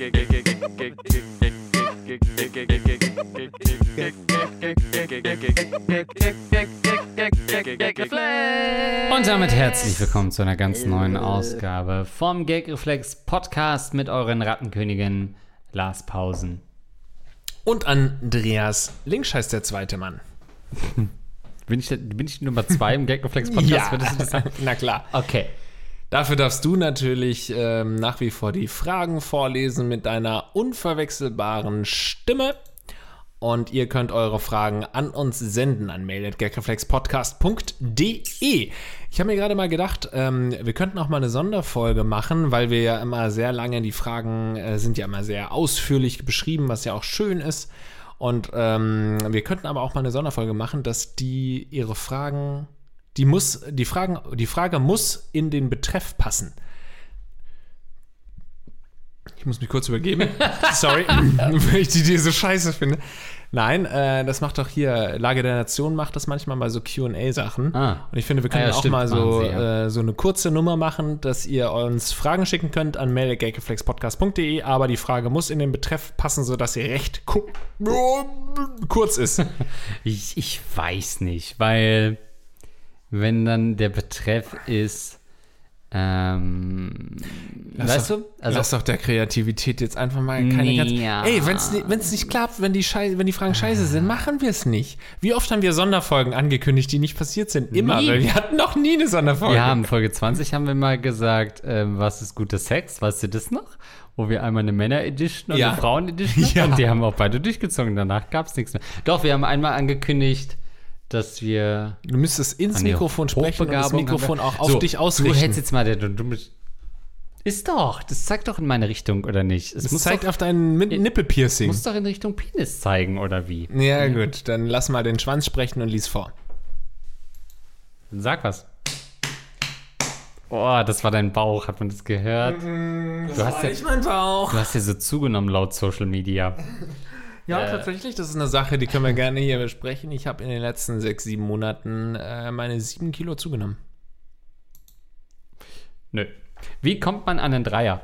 Und damit herzlich willkommen zu einer ganz neuen Ausgabe vom Gagreflex Podcast mit euren Rattenkönigen Lars Pausen. Und Andreas Links heißt der zweite Mann. Bin ich, bin ich Nummer zwei im Gagreflex Podcast? Würdest du das sagen? na klar. Okay. Dafür darfst du natürlich ähm, nach wie vor die Fragen vorlesen mit deiner unverwechselbaren Stimme. Und ihr könnt eure Fragen an uns senden an mail.gagreflexpodcast.de. Ich habe mir gerade mal gedacht, ähm, wir könnten auch mal eine Sonderfolge machen, weil wir ja immer sehr lange, die Fragen äh, sind ja immer sehr ausführlich beschrieben, was ja auch schön ist. Und ähm, wir könnten aber auch mal eine Sonderfolge machen, dass die ihre Fragen, die muss, die Fragen, die Frage muss in den Betreff passen. Ich muss mich kurz übergeben. Sorry, weil ich die Idee so scheiße finde. Nein, äh, das macht doch hier, Lage der Nation macht das manchmal bei so QA-Sachen. Ah. Und ich finde, wir können Ah ja, auch stimmt, mal so, sie, ja. äh, so eine kurze Nummer machen, dass ihr uns Fragen schicken könnt an mail.gageflexpodcast.de, aber die Frage muss in den Betreff passen, sodass sie recht ku kurz ist. Ich, ich weiß nicht, weil wenn dann der Betreff ist, ähm, weißt doch, du? Also, lass doch der Kreativität jetzt einfach mal keine ganz. Ja. Ey, wenn es nicht, klappt, wenn die, Schei wenn die Fragen scheiße sind, machen wir es nicht. Wie oft haben wir Sonderfolgen angekündigt, die nicht passiert sind? Immer, Nie. weil wir hatten noch nie eine Sonderfolge. wir haben Folge 20 haben wir mal gesagt, ähm, was ist guter Sex? Weißt du das noch? Wo wir einmal eine Männer-Edition und Ja. eine Frauen-Edition Ja. und die haben auch beide durchgezogen. Danach gab es nichts mehr. Doch, wir haben einmal angekündigt, dass wir Du müsstest ins Mikrofon sprechen und das Mikrofon auch auf so, dich Du ausrichten. hältst jetzt mal der du, du, Ist doch, das zeigt doch in meine Richtung, oder nicht? Es zeigt doch, auf dein Min- Nippelpiercing. muss doch in Richtung Penis zeigen, oder wie? Ja, gut, dann lass mal den Schwanz sprechen und lies vor. Sag was. Oh, das war dein Bauch, hat man das gehört? du, hast ja, mein Bauch. du hast ja so zugenommen laut Social Media. Ja, Äh. tatsächlich, das ist eine Sache, die können wir gerne hier besprechen. Ich habe in den letzten sechs, sieben Monaten äh, meine sieben Kilo zugenommen. Nö. Wie kommt man an einen Dreier?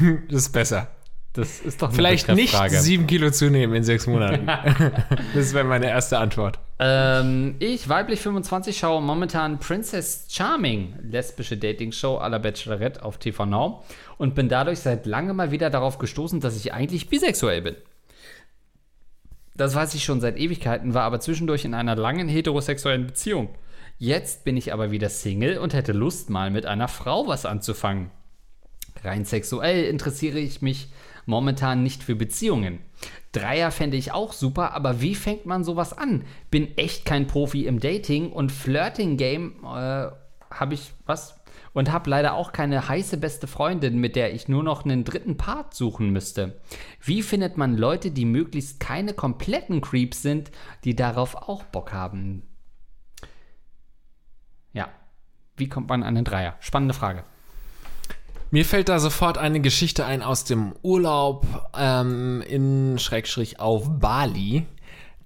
Das ist besser. Das ist doch eine Vielleicht nicht sieben Kilo zunehmen in sechs Monaten. das wäre meine erste Antwort. Ähm, ich, weiblich 25, schaue momentan Princess Charming, lesbische Dating-Show à la Bachelorette auf TV Now und bin dadurch seit langem mal wieder darauf gestoßen, dass ich eigentlich bisexuell bin. Das weiß ich schon seit Ewigkeiten, war aber zwischendurch in einer langen heterosexuellen Beziehung. Jetzt bin ich aber wieder Single und hätte Lust, mal mit einer Frau was anzufangen. Rein sexuell interessiere ich mich momentan nicht für Beziehungen. Dreier fände ich auch super, aber wie fängt man sowas an? Bin echt kein Profi im Dating und Flirting-Game äh, habe ich was? Und habe leider auch keine heiße beste Freundin, mit der ich nur noch einen dritten Part suchen müsste. Wie findet man Leute, die möglichst keine kompletten Creeps sind, die darauf auch Bock haben? Ja. Wie kommt man an einen Dreier? Spannende Frage. Mir fällt da sofort eine Geschichte ein aus dem Urlaub ähm, in Schrägstrich auf Bali.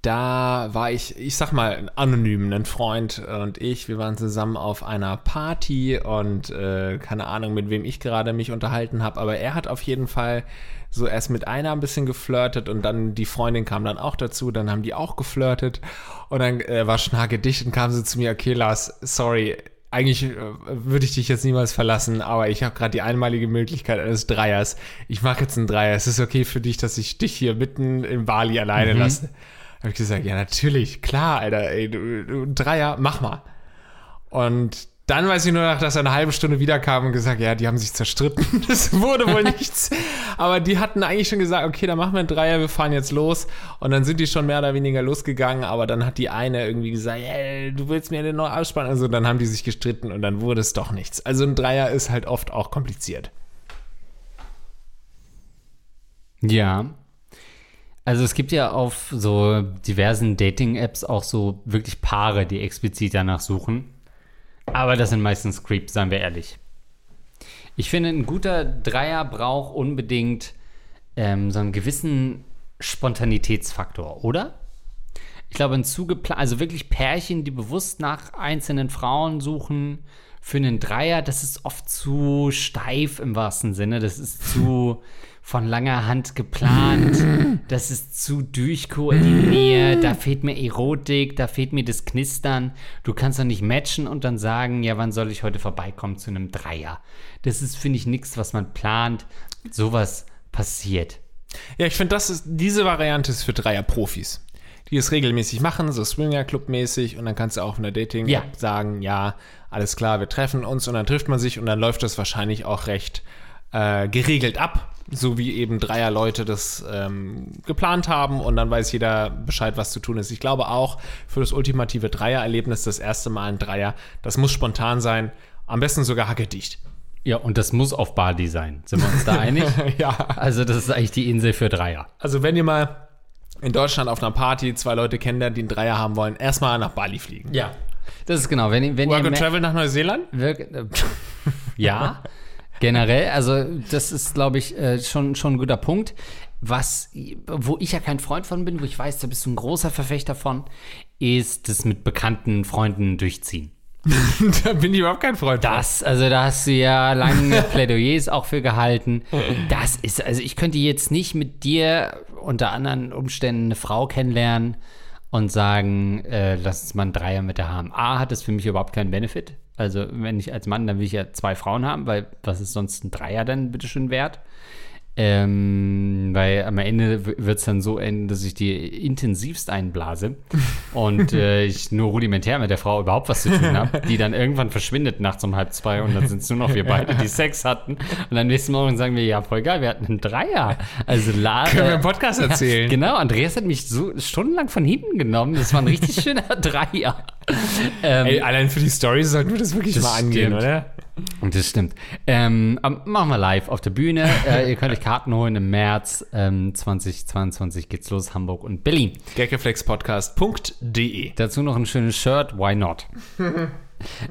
Da war ich, ich sag mal, anonym, ein Freund und ich, wir waren zusammen auf einer Party und äh, keine Ahnung, mit wem ich gerade mich unterhalten habe, aber er hat auf jeden Fall so erst mit einer ein bisschen geflirtet und dann die Freundin kam dann auch dazu, dann haben die auch geflirtet und dann äh, war Schnake dicht und kam so zu mir, okay Lars, sorry, eigentlich äh, würde ich dich jetzt niemals verlassen, aber ich habe gerade die einmalige Möglichkeit eines Dreiers. Ich mache jetzt einen Dreier. Es ist okay für dich, dass ich dich hier mitten in Bali alleine lasse. Habe ich gesagt, ja natürlich, klar, Alter, ey, du, du Dreier, mach mal. Und dann weiß ich nur noch, dass er eine halbe Stunde wiederkam und gesagt, ja, die haben sich zerstritten. Das wurde wohl nichts. Aber die hatten eigentlich schon gesagt, okay, dann machen wir einen Dreier, wir fahren jetzt los. Und dann sind die schon mehr oder weniger losgegangen, aber dann hat die eine irgendwie gesagt, hey, du willst mir den noch ausspannen. Also dann haben die sich gestritten und dann wurde es doch nichts. Also ein Dreier ist halt oft auch kompliziert. Ja. Also es gibt ja auf so diversen Dating-Apps auch so wirklich Paare, die explizit danach suchen. Aber das sind meistens Creeps, seien wir ehrlich. Ich finde, ein guter Dreier braucht unbedingt ähm, so einen gewissen Spontanitätsfaktor, oder? Ich glaube, ein zugeplant, also wirklich Pärchen, die bewusst nach einzelnen Frauen suchen, für einen Dreier, das ist oft zu steif im wahrsten Sinne. Das ist zu von langer Hand geplant. Das ist zu durchkoordiniert. Da fehlt mir Erotik, da fehlt mir das Knistern. Du kannst doch nicht matchen und dann sagen, ja, wann soll ich heute vorbeikommen zu einem Dreier? Das ist, finde ich, nichts, was man plant. Sowas passiert. Ja, ich finde, das ist, diese Variante ist für Dreier-Profis. Die es regelmäßig machen, so Swinger-Club-mäßig und dann kannst du auch in der Dating Ja. sagen, ja, alles klar, wir treffen uns und dann trifft man sich und dann läuft das wahrscheinlich auch recht äh, geregelt ab, so wie eben Dreier-Leute das ähm, geplant haben und dann weiß jeder Bescheid, was zu tun ist. Ich glaube auch für das ultimative Dreier-Erlebnis, das erste Mal ein Dreier, das muss spontan sein, am besten sogar hackedicht. Ja, und das muss auf Bali sein. Sind wir uns da einig? ja. Also, das ist eigentlich die Insel für Dreier. Also wenn ihr mal in Deutschland auf einer Party zwei Leute kennenlernt, die einen Dreier haben wollen, erstmal nach Bali fliegen. Ja. Das ist genau. Wenn, ihr- wenn Work ihr and Travel nach Neuseeland? Wirk ja, generell. Also, das ist, glaube ich, äh, schon, schon ein guter Punkt. Was, wo ich ja kein Freund von bin, wo ich weiß, da bist du ein großer Verfechter von, ist das mit bekannten Freunden durchziehen. da bin ich überhaupt kein Freund. von. Das, also da hast du ja lange Plädoyers auch für gehalten. Das ist, also ich könnte jetzt nicht mit dir unter anderen Umständen eine Frau kennenlernen und sagen, äh, lass uns mal einen Dreier mit der haben. A, hat das für mich überhaupt keinen Benefit. Also wenn ich als Mann, dann will ich ja zwei Frauen haben, weil was ist sonst ein Dreier dann bitteschön wert? Ähm, weil am Ende wird es dann so enden, dass ich die intensivst einblase und äh, ich nur rudimentär mit der Frau überhaupt was zu tun habe, die dann irgendwann verschwindet nachts um halb zwei und dann sind es nur noch wir beide, die Sex hatten. Und am nächsten Morgen sagen wir, ja, voll geil, wir hatten einen Dreier. Also la Können wir im Podcast erzählen. Genau, Andreas hat mich so stundenlang von hinten genommen. Das war ein richtig schöner Dreier. Ähm, Ey, allein für die Story sollten wir das wirklich Das mal angehen, stimmt. oder? Und das stimmt. Ähm, machen wir live auf der Bühne. Äh, ihr könnt euch Karten holen im März ähm, 2022 geht's los, Hamburg und Berlin. gaggeflexpodcast.de Dazu noch ein schönes Shirt, why not?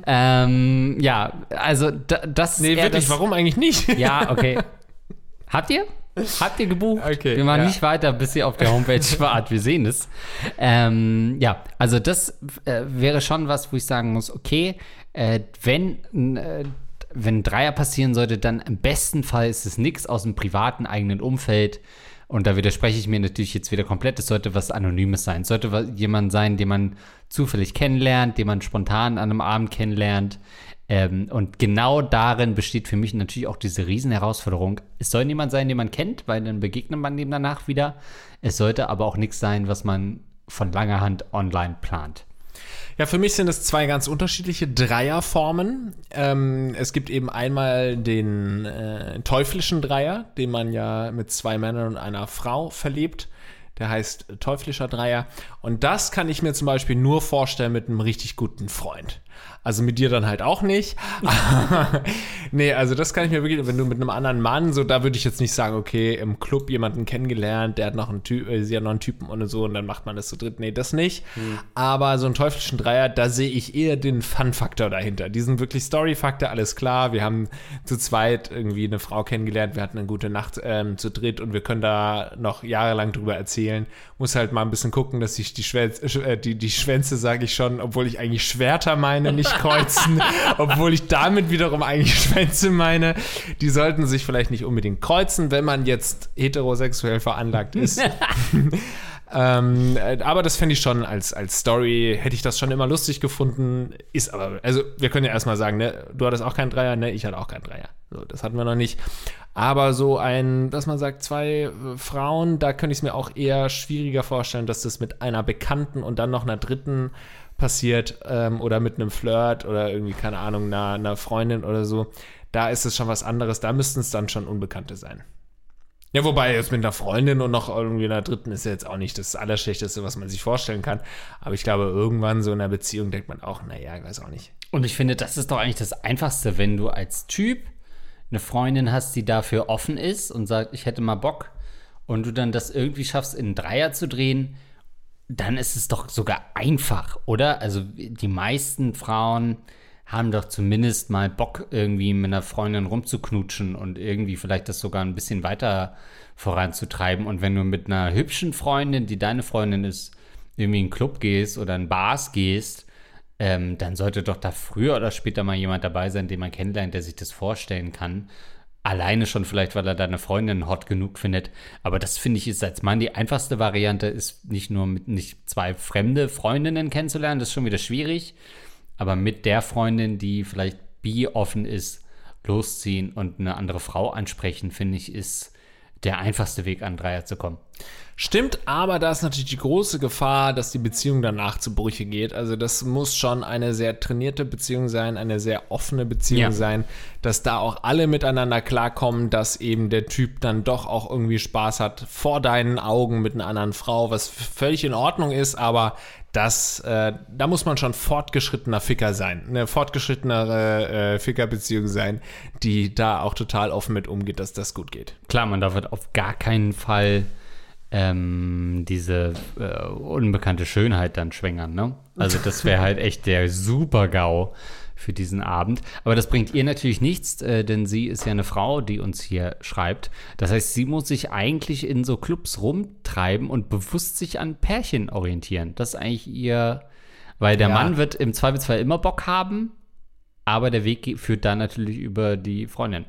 ähm, ja, also da, das Nee, wirklich, das, warum eigentlich nicht? Ja, okay. Habt ihr? Habt ihr gebucht? Okay, Wir machen ja. nicht weiter, bis ihr auf der Homepage wart. Wir sehen es. Ähm, ja, also das äh, wäre schon was, wo ich sagen muss, okay, äh, wenn, äh, wenn ein Dreier passieren sollte, dann im besten Fall ist es nichts aus dem privaten eigenen Umfeld. Und da widerspreche ich mir natürlich jetzt wieder komplett. Es sollte was Anonymes sein. Es sollte jemand sein, den man zufällig kennenlernt, den man spontan an einem Abend kennenlernt. Ähm, und genau darin besteht für mich natürlich auch diese Riesenherausforderung. Es soll niemand sein, den man kennt, weil dann begegnet man dem danach wieder. Es sollte aber auch nichts sein, was man von langer Hand online plant. Ja, für mich sind es zwei ganz unterschiedliche Dreierformen. Ähm, es gibt eben einmal den äh, teuflischen Dreier, den man ja mit zwei Männern und einer Frau verlebt. Der heißt teuflischer Dreier. Und das kann ich mir zum Beispiel nur vorstellen mit einem richtig guten Freund. Also mit dir dann halt auch nicht. nee, also das kann ich mir wirklich, wenn du mit einem anderen Mann, so da würde ich jetzt nicht sagen, okay, im Club jemanden kennengelernt, der hat noch einen Typ, äh, sie hat noch einen Typen und so und dann macht man das zu dritt. Nee, das nicht. Aber so einen teuflischen Dreier, da sehe ich eher den Fun-Faktor dahinter. Diesen wirklich Story-Faktor, alles klar. Wir haben zu zweit irgendwie eine Frau kennengelernt, wir hatten eine gute Nacht ähm, zu dritt und wir können da noch jahrelang drüber erzählen. Muss halt mal ein bisschen gucken, dass sich die, Schwänz, äh, die, die Schwänze, sage ich schon, obwohl ich eigentlich Schwerter meine, nicht kreuzen, obwohl ich damit wiederum eigentlich Schwänze meine. Die sollten sich vielleicht nicht unbedingt kreuzen, wenn man jetzt heterosexuell veranlagt ist. Ähm, äh, aber das fände ich schon als, als Story, hätte ich das schon immer lustig gefunden. Ist aber, also wir können ja erstmal sagen, ne, du hattest auch keinen Dreier, ne, ich hatte auch keinen Dreier. So, das hatten wir noch nicht. Aber so ein, dass man sagt, zwei äh, Frauen, da könnte ich es mir auch eher schwieriger vorstellen, dass das mit einer Bekannten und dann noch einer dritten passiert ähm, oder mit einem Flirt oder irgendwie, keine Ahnung, einer, einer Freundin oder so. Da ist es schon was anderes. Da müssten es dann schon Unbekannte sein. Ja, wobei jetzt mit einer Freundin und noch irgendwie einer dritten ist ja jetzt auch nicht das Allerschlechteste, was man sich vorstellen kann. Aber ich glaube, irgendwann so in einer Beziehung denkt man auch, naja, ich weiß auch nicht. Und ich finde, das ist doch eigentlich das Einfachste, wenn du als Typ eine Freundin hast, die dafür offen ist und sagt, ich hätte mal Bock, und du dann das irgendwie schaffst, in einen Dreier zu drehen, dann ist es doch sogar einfach, oder? Also die meisten Frauen haben doch zumindest mal Bock, irgendwie mit einer Freundin rumzuknutschen und irgendwie vielleicht das sogar ein bisschen weiter voranzutreiben. Und wenn du mit einer hübschen Freundin, die deine Freundin ist, irgendwie in einen Club gehst oder in Bars gehst, ähm, dann sollte doch da früher oder später mal jemand dabei sein, den man kennenlernt, der sich das vorstellen kann. Alleine schon vielleicht, weil er deine Freundin hot genug findet. Aber das finde ich ist als Mann die einfachste Variante, ist nicht nur mit nicht zwei fremde Freundinnen kennenzulernen, das ist schon wieder schwierig. Aber mit der Freundin, die vielleicht bi offen ist, losziehen und eine andere Frau ansprechen, finde ich, ist der einfachste Weg an Dreier zu kommen. Stimmt, aber da ist natürlich die große Gefahr, dass die Beziehung danach zu Brüche geht. Also das muss schon eine sehr trainierte Beziehung sein, eine sehr offene Beziehung Ja. sein, dass da auch alle miteinander klarkommen, dass eben der Typ dann doch auch irgendwie Spaß hat vor deinen Augen mit einer anderen Frau, was völlig in Ordnung ist, aber das, äh, da muss man schon fortgeschrittener Ficker sein, eine fortgeschrittenere äh, Fickerbeziehung sein, die da auch total offen mit umgeht, dass das gut geht. Klar, man darf halt auf gar keinen Fall ähm, diese äh, unbekannte Schönheit dann schwängern, ne? Also das wäre halt echt der Super-GAU für diesen Abend. Aber das bringt ihr natürlich nichts, äh, denn sie ist ja eine Frau, die uns hier schreibt. Das heißt, sie muss sich eigentlich in so Clubs rumtreiben und bewusst sich an Pärchen orientieren. Das ist eigentlich ihr, weil der Ja. Mann wird im Zweifelsfall immer Bock haben, aber der Weg führt dann natürlich über die Freundin.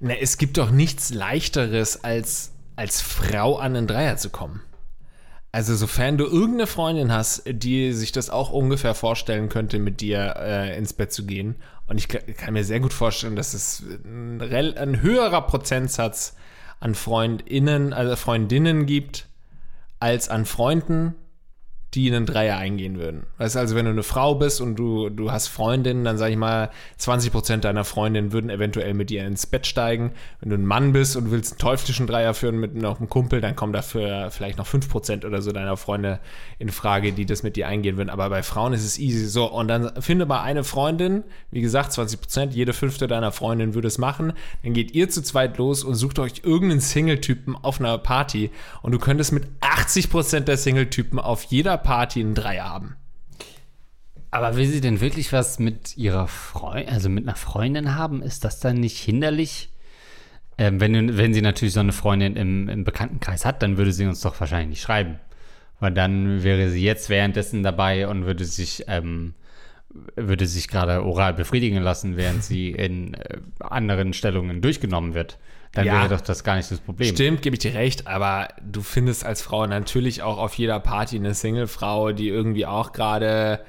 Na, es gibt doch nichts leichteres, als als Frau an einen Dreier zu kommen. Also sofern du irgendeine Freundin hast, die sich das auch ungefähr vorstellen könnte, mit dir äh, ins Bett zu gehen. Und ich ka- kann mir sehr gut vorstellen, dass es ein, rel- ein höherer Prozentsatz an Freundinnen, also Freundinnen gibt, als an Freunden, die einen Dreier eingehen würden. Weißt du, also wenn du eine Frau bist und du, du hast Freundinnen, dann sag ich mal, 20% deiner Freundinnen würden eventuell mit dir ins Bett steigen. Wenn du ein Mann bist und willst einen teuflischen Dreier führen mit noch einem Kumpel, dann kommen dafür vielleicht noch 5% oder so deiner Freunde in Frage, die das mit dir eingehen würden. Aber bei Frauen ist es easy. So, und dann finde mal eine Freundin, wie gesagt, 20%, jede fünfte deiner Freundin würde es machen. Dann geht ihr zu zweit los und sucht euch irgendeinen Single-Typen auf einer Party. Und du könntest mit 80% der Single-Typen auf jeder Party einen Dreier haben. Aber will sie denn wirklich was mit ihrer Freundin, also mit einer Freundin haben? Ist das dann nicht hinderlich? Ähm, wenn, wenn sie natürlich so eine Freundin im, im Bekanntenkreis hat, dann würde sie uns doch wahrscheinlich nicht schreiben. Weil dann wäre sie jetzt währenddessen dabei und würde sich, ähm, würde sich gerade oral befriedigen lassen, während sie in äh, anderen Stellungen durchgenommen wird. Dann Ja. wäre doch das gar nicht das Problem. Stimmt, gebe ich dir recht, aber du findest als Frau natürlich auch auf jeder Party eine Single-Frau, die irgendwie auch gerade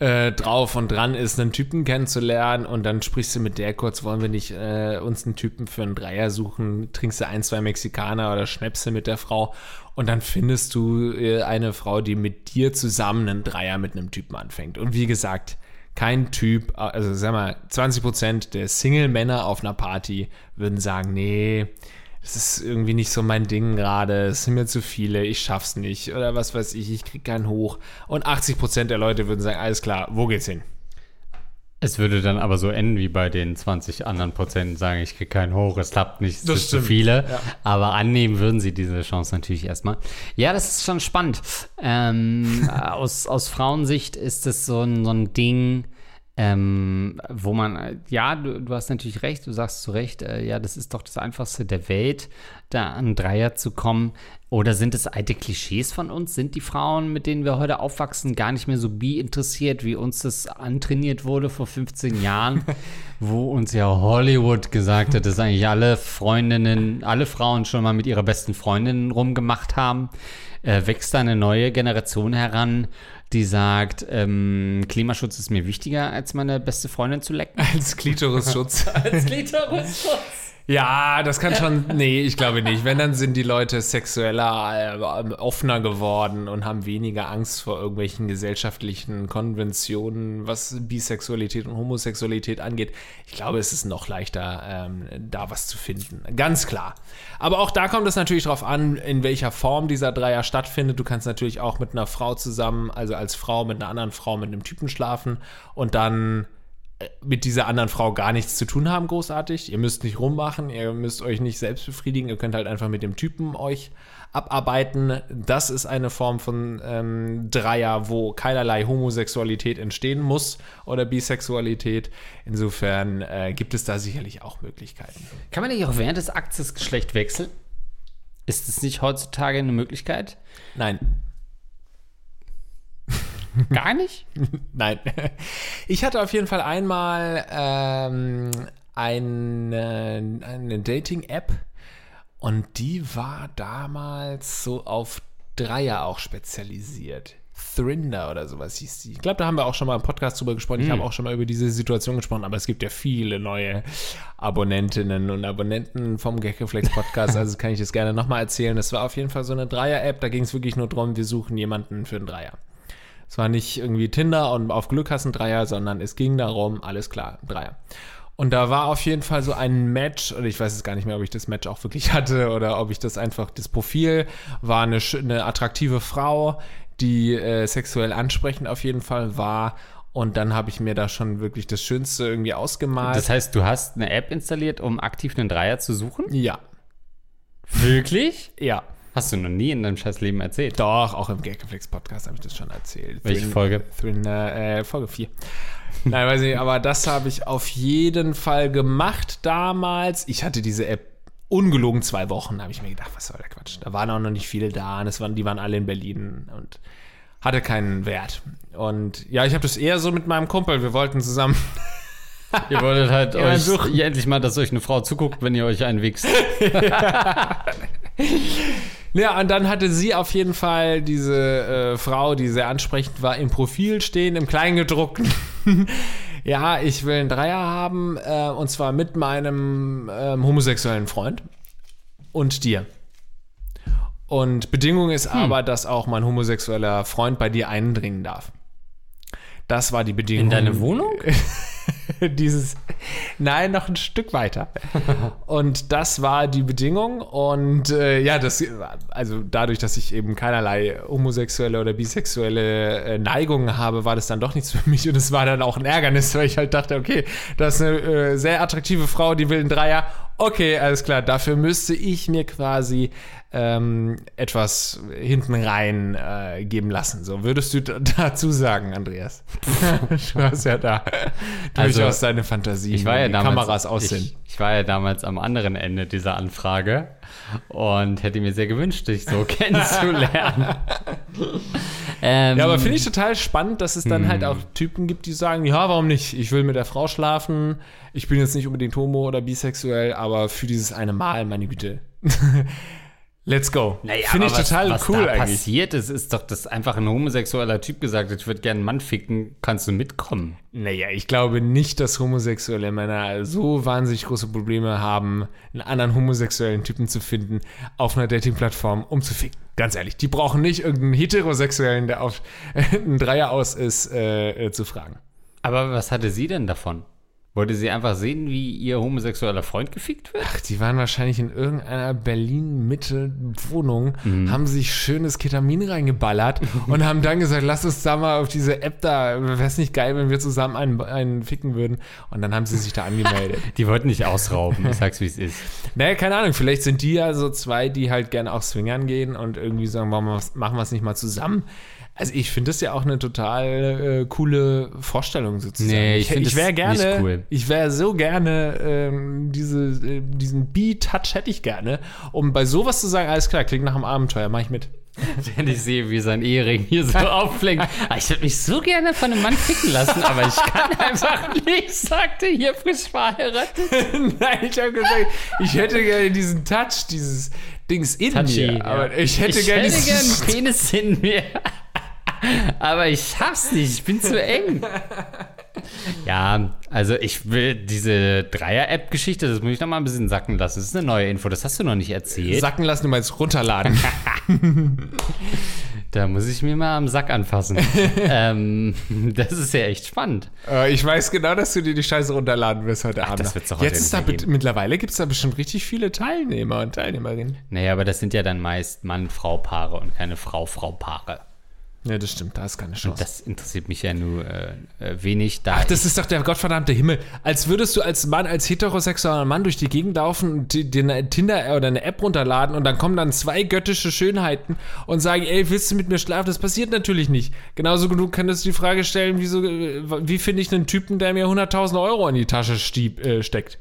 äh, drauf und dran ist, einen Typen kennenzulernen und dann sprichst du mit der kurz, wollen wir nicht äh, uns einen Typen für einen Dreier suchen, trinkst du ein, zwei Mexikaner oder Schnäpse mit der Frau und dann findest du äh, eine Frau, die mit dir zusammen einen Dreier mit einem Typen anfängt. Und wie gesagt, kein Typ, also sag mal, 20% der Single-Männer auf einer Party würden sagen, nee, das ist irgendwie nicht so mein Ding gerade, es sind mir zu viele, ich schaff's nicht oder was weiß ich, ich krieg keinen hoch. Und 80% der Leute würden sagen, alles klar, wo geht's hin? Es würde dann aber so enden wie bei den 20 anderen Prozent sagen, ich kriege keinen hoch, es klappt nicht, es Das sind zu viele. ja. Aber annehmen würden sie diese Chance natürlich erstmal. Ja, das ist schon spannend. Ähm, aus, aus Frauensicht ist es so ein, so ein Ding, ähm, wo man, äh, ja, du, du hast natürlich recht, du sagst zu Recht, äh, ja, das ist doch das Einfachste der Welt, da an Dreier zu kommen. Oder sind es alte Klischees von uns? Sind die Frauen, mit denen wir heute aufwachsen, gar nicht mehr so bi interessiert, wie uns das antrainiert wurde vor 15 Jahren, wo uns ja Hollywood gesagt hat, dass eigentlich alle Freundinnen, alle Frauen schon mal mit ihrer besten Freundin rumgemacht haben? Äh, wächst da eine neue Generation heran, die sagt, ähm, Klimaschutz ist mir wichtiger, als meine beste Freundin zu lecken? Als Klitorisschutz. Als Klitorusschutz. Ja, das kann schon. Nee, ich glaube nicht. Wenn, dann sind die Leute sexueller, äh, offener geworden und haben weniger Angst vor irgendwelchen gesellschaftlichen Konventionen, was Bisexualität und Homosexualität angeht. Ich glaube, es ist noch leichter, ähm, da was zu finden. Ganz klar. Aber auch da kommt es natürlich darauf an, in welcher Form dieser Dreier stattfindet. Du kannst natürlich auch mit einer Frau zusammen, also als Frau mit einer anderen Frau, mit einem Typen schlafen und dann mit dieser anderen Frau gar nichts zu tun haben, großartig. Ihr müsst nicht rummachen, ihr müsst euch nicht selbst befriedigen, ihr könnt halt einfach mit dem Typen euch abarbeiten. Das ist eine Form von ähm, Dreier, wo keinerlei Homosexualität entstehen muss oder Bisexualität. Insofern äh, gibt es da sicherlich auch Möglichkeiten. Kann man nicht auch während des Akts das Geschlecht wechseln? Ist es nicht heutzutage eine Möglichkeit? Nein. Gar nicht? Nein. Ich hatte auf jeden Fall einmal ähm, eine, eine Dating-App und die war damals so auf Dreier auch spezialisiert. Thrinder oder sowas hieß die. Ich glaube, da haben wir auch schon mal im Podcast drüber gesprochen. Ich Hm. habe auch schon mal über diese Situation gesprochen, aber es gibt ja viele neue Abonnentinnen und Abonnenten vom Gagreflex Podcast, also kann ich das gerne nochmal erzählen. Das war auf jeden Fall so eine Dreier-App, da ging es wirklich nur darum, wir suchen jemanden für einen Dreier. Es war nicht irgendwie Tinder und auf Glück hast du einen Dreier, sondern es ging darum, alles klar, ein Dreier. Und da war auf jeden Fall so ein Match, oder ich weiß jetzt gar nicht mehr, ob ich das Match auch wirklich hatte oder ob ich das einfach, das Profil war eine, eine attraktive Frau, die äh, sexuell ansprechend auf jeden Fall war. Und dann habe ich mir da schon wirklich das Schönste irgendwie ausgemalt. Das heißt, du hast eine App installiert, um aktiv einen Dreier zu suchen? ja, Wirklich? ja. Hast du noch nie in deinem scheiß Leben erzählt? Doch, auch im Gagreflex Podcast habe ich das schon erzählt. Welche Thriller- Folge? Thriller, äh, Folge 4. Nein, weiß nicht, aber das habe ich auf jeden Fall gemacht damals. Ich hatte diese App ungelogen zwei Wochen, da habe ich mir gedacht, was soll der Quatsch. Da waren auch noch nicht viele da und es waren, die waren alle in Berlin und hatte keinen Wert. Und ja, ich habe das eher so mit meinem Kumpel, wir wollten zusammen Ihr wolltet halt Ja, euch suchen. endlich mal, dass euch eine Frau zuguckt, wenn ihr euch einwichst. Ja, und dann hatte sie auf jeden Fall diese äh, Frau, die sehr ansprechend war, im Profil stehen, im Kleingedruckten. ja, ich will einen Dreier haben, äh, und zwar mit meinem ähm, homosexuellen Freund und dir. Und Bedingung ist aber, dass auch mein homosexueller Freund bei dir eindringen darf. Das war die Bedingung. In deine Wohnung? Dieses, nein, noch ein Stück weiter. Und das war die Bedingung. Und äh, ja, das, also dadurch, dass ich eben keinerlei homosexuelle oder bisexuelle äh, Neigungen habe, war das dann doch nichts für mich. Und es war dann auch ein Ärgernis, weil ich halt dachte, okay, das ist eine äh, sehr attraktive Frau, die will einen Dreier. Okay, alles klar, dafür müsste ich mir quasi ähm, etwas hinten rein äh, geben lassen. So, würdest du da- dazu sagen, Andreas? du hast ja da Also, durchaus deine Fantasie, Ich war ja wie damals, Kameras aussehen. Ich, ich war ja damals am anderen Ende dieser Anfrage und hätte mir sehr gewünscht, dich so kennenzulernen. ähm, Ja, aber finde ich total spannend, dass es dann halt auch Typen gibt, die sagen, ja, warum nicht? Ich will mit der Frau schlafen. Ich bin jetzt nicht unbedingt homo oder bisexuell, aber für dieses eine Mal, meine Güte. Let's go. Naja, finde ich was, total was cool da eigentlich. passiert ist, ist doch, dass einfach ein homosexueller Typ gesagt hat, ich würde gerne einen Mann ficken, kannst du mitkommen? Naja, ich glaube nicht, dass homosexuelle Männer so wahnsinnig große Probleme haben, einen anderen homosexuellen Typen zu finden auf einer Dating-Plattform, um zu ficken. Ganz ehrlich, die brauchen nicht irgendeinen Heterosexuellen, der auf einen Dreier aus ist, äh, äh, zu fragen. Aber was hatte sie denn davon? Wollte sie einfach sehen, wie ihr homosexueller Freund gefickt wird? Ach, die waren wahrscheinlich in irgendeiner Berlin-Mitte-Wohnung, Mhm. haben sich schönes Ketamin reingeballert und haben dann gesagt, lass uns da mal auf diese App da, wäre es nicht geil, wenn wir zusammen einen, einen ficken würden. Und dann haben sie sich da angemeldet. Die wollten nicht ausrauben, ich sag's wie es ist. naja, keine Ahnung, vielleicht sind die ja so zwei, die halt gerne auch swingern gehen und irgendwie sagen, warum machen wir es nicht mal zusammen. Also ich finde das ja auch eine total äh, coole Vorstellung sozusagen. Nee, ich find ich wäre gerne, nicht cool. ich wäre so gerne ähm, diese, äh, diesen B-Touch hätte ich gerne, um bei sowas zu sagen, alles klar, klingt nach einem Abenteuer, mach ich mit. Wenn ich sehe, wie sein Ehering hier so aufflinkt. Ah, Ich würde mich so gerne von einem Mann ficken lassen, aber ich kann einfach nicht, sagte hier frisch verheiratet. Nein, ich habe gesagt, ich hätte gerne diesen Touch, dieses Dings in Touchy, mir, aber ja. ich hätte ich gerne hätte gern Penis in mir. Aber ich schaff's nicht, ich bin zu eng. Ja, also ich will diese Dreier-App-Geschichte, das muss ich noch mal ein bisschen sacken lassen. Das ist eine neue Info, das hast du noch nicht erzählt. sacken lassen, du meinst runterladen. Da muss ich mir mal am Sack anfassen. ähm, das ist ja echt spannend. Äh, ich weiß genau, dass du dir die Scheiße runterladen wirst heute Abend. das wird's doch heute Jetzt ist da mittlerweile gibt es da bestimmt richtig viele Teilnehmer und Teilnehmerinnen. Naja, aber das sind ja dann meist Mann-Frau-Paare und keine Frau-Frau-Paare. Ja, das stimmt, da ist keine Chance. Das interessiert mich ja nur äh, äh, wenig, da Ach, das ist doch der gottverdammte Himmel. Als würdest du als Mann, als heterosexueller Mann durch die Gegend laufen und dir eine Tinder oder eine App runterladen und dann kommen dann zwei göttische Schönheiten und sagen, ey, willst du mit mir schlafen? Das passiert natürlich nicht. Genauso genug könntest du die Frage stellen, wieso, äh, wie finde ich einen Typen, der mir 100.000 Euro in die Tasche stieb, äh, steckt?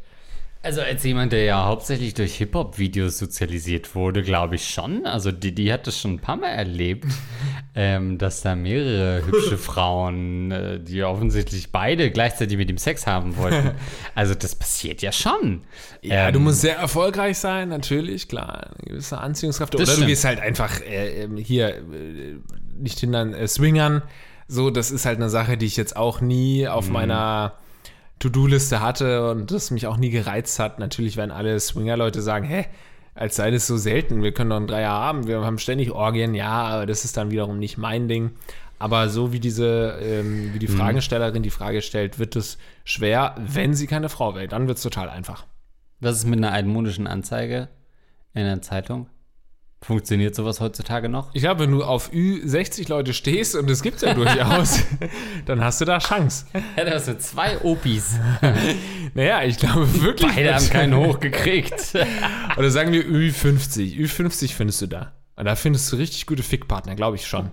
Also als jemand, der ja hauptsächlich durch Hip-Hop-Videos sozialisiert wurde, glaube ich schon. Also die, die hat das schon ein paar Mal erlebt, ähm, dass da mehrere hübsche Frauen, äh, die offensichtlich beide gleichzeitig mit ihm Sex haben wollten. Also das passiert ja schon. Ja, Ähm, du musst sehr erfolgreich sein, natürlich, klar. Eine gewisse Anziehungskraft. Oder Das du stimmt. gehst halt einfach äh, ähm, hier äh, nicht hindern, äh, swingern. So, das ist halt eine Sache, die ich jetzt auch nie auf Mhm. meiner To-Do-Liste hatte und das mich auch nie gereizt hat. Natürlich werden alle Swinger-Leute sagen, hä, als sei das so selten, wir können doch einen Dreier haben, wir haben ständig Orgien, ja, aber das ist dann wiederum nicht mein Ding. Aber so wie diese, ähm, wie die Mhm. Fragestellerin die Frage stellt, wird es schwer, wenn sie keine Frau wäre. Dann wird es total einfach. Was ist mit einer altmodischen Anzeige in der Zeitung? Funktioniert sowas heutzutage noch? Ich glaube, wenn du auf Ü60 Leute stehst, und das gibt's ja durchaus, dann hast du da Chance. Ja, das sind zwei Opis. Naja, ich glaube wirklich. Beide haben keinen hochgekriegt. Oder sagen wir Ü50. Ü50 findest du da. Und da findest du richtig gute Fickpartner, glaube ich schon.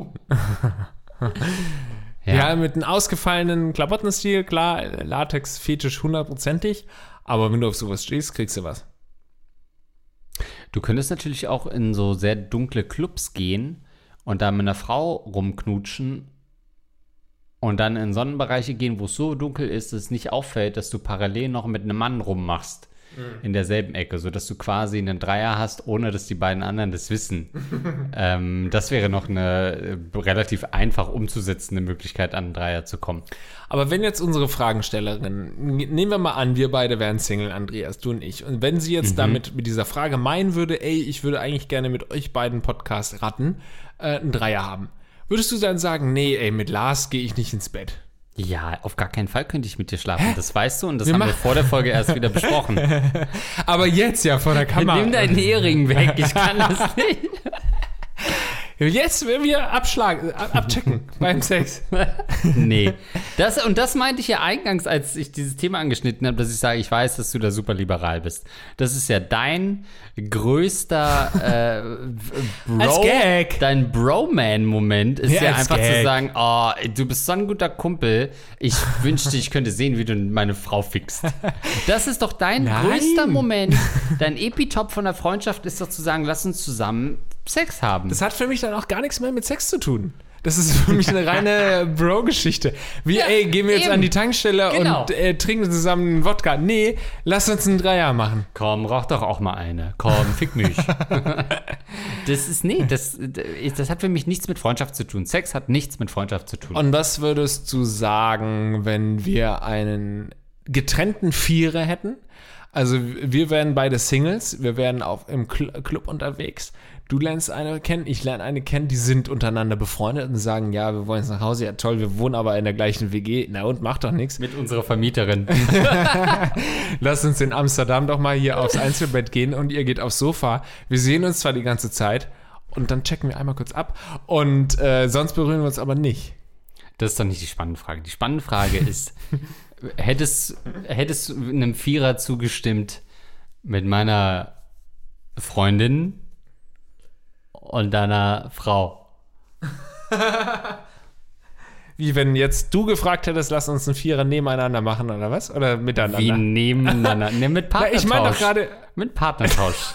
Ja. mit einem ausgefallenen Klamottenstil, klar, Latex-Fetisch hundertprozentig. Aber wenn du auf sowas stehst, kriegst du was. Du könntest natürlich auch in so sehr dunkle Clubs gehen und da mit einer Frau rumknutschen und dann in Sonnenbereiche gehen, wo es so dunkel ist, dass es nicht auffällt, dass du parallel noch mit einem Mann rummachst in derselben Ecke, sodass du quasi einen Dreier hast, ohne dass die beiden anderen das wissen. ähm, das wäre noch eine äh, relativ einfach umzusetzende Möglichkeit, an einen Dreier zu kommen. Aber wenn jetzt unsere Fragenstellerin, nehmen wir mal an, wir beide wären Single, Andreas, du und ich. Und wenn sie jetzt damit mit dieser Frage meinen würde, ey, ich würde eigentlich gerne mit euch beiden Podcast ratten, äh, einen Dreier haben. Würdest du dann sagen, nee, ey, mit Lars gehe ich nicht ins Bett? Ja, auf gar keinen Fall könnte ich mit dir schlafen. Das weißt du und das Wir haben wir vor der Folge erst wieder besprochen. Aber jetzt ja vor der Kamera. Nimm deinen Ehering weg, ich kann das nicht. Jetzt werden wir abschlagen, ab, abchecken beim Sex. Nee. Das, und das meinte ich ja eingangs, als ich dieses Thema angeschnitten habe, dass ich sage, ich weiß, dass du da super liberal bist. Das ist ja dein größter äh, Bro, dein Bro-Man-Moment ist Ja, ja, einfach zu Gag. sagen, oh, du bist so ein guter Kumpel, ich wünschte, ich könnte sehen, wie du meine Frau fixst. Das ist doch dein Nein. größter Moment. Dein Epitop von der Freundschaft ist doch zu sagen, lass uns zusammen Sex haben. Das hat für mich dann auch gar nichts mehr mit Sex zu tun. Das ist für mich eine reine Bro-Geschichte. Wie, ey, gehen wir jetzt eben. an die Tankstelle Genau. und äh, trinken zusammen einen Wodka. Nee, lass uns einen Dreier machen. Komm, rauch doch auch mal eine. Komm, fick mich. das ist, nee, das, das hat für mich nichts mit Freundschaft zu tun. Sex hat nichts mit Freundschaft zu tun. Und was würdest du sagen, wenn wir einen getrennten Vierer hätten? Also wir wären beide Singles, wir wären auf, im Cl Club unterwegs. Du lernst eine kennen, ich lerne eine kennen, die sind untereinander befreundet und sagen, ja, wir wollen jetzt nach Hause. Ja, toll, wir wohnen aber in der gleichen WG. Na und, macht doch nichts. mit unserer Vermieterin. Lass uns in Amsterdam doch mal hier aufs Einzelbett gehen und ihr geht aufs Sofa. Wir sehen uns zwar die ganze Zeit und dann checken wir einmal kurz ab und äh, sonst berühren wir uns aber nicht. Das ist doch nicht die spannende Frage. Die spannende Frage ist, hättest, hättest du einem Vierer zugestimmt mit meiner Freundin und deiner Frau? Wie wenn jetzt du gefragt hättest, lass uns einen Vierer nebeneinander machen oder was? Oder miteinander? Wie nebeneinander? Ne, mit Partnertausch. ich meine doch gerade, Mit Partnertausch.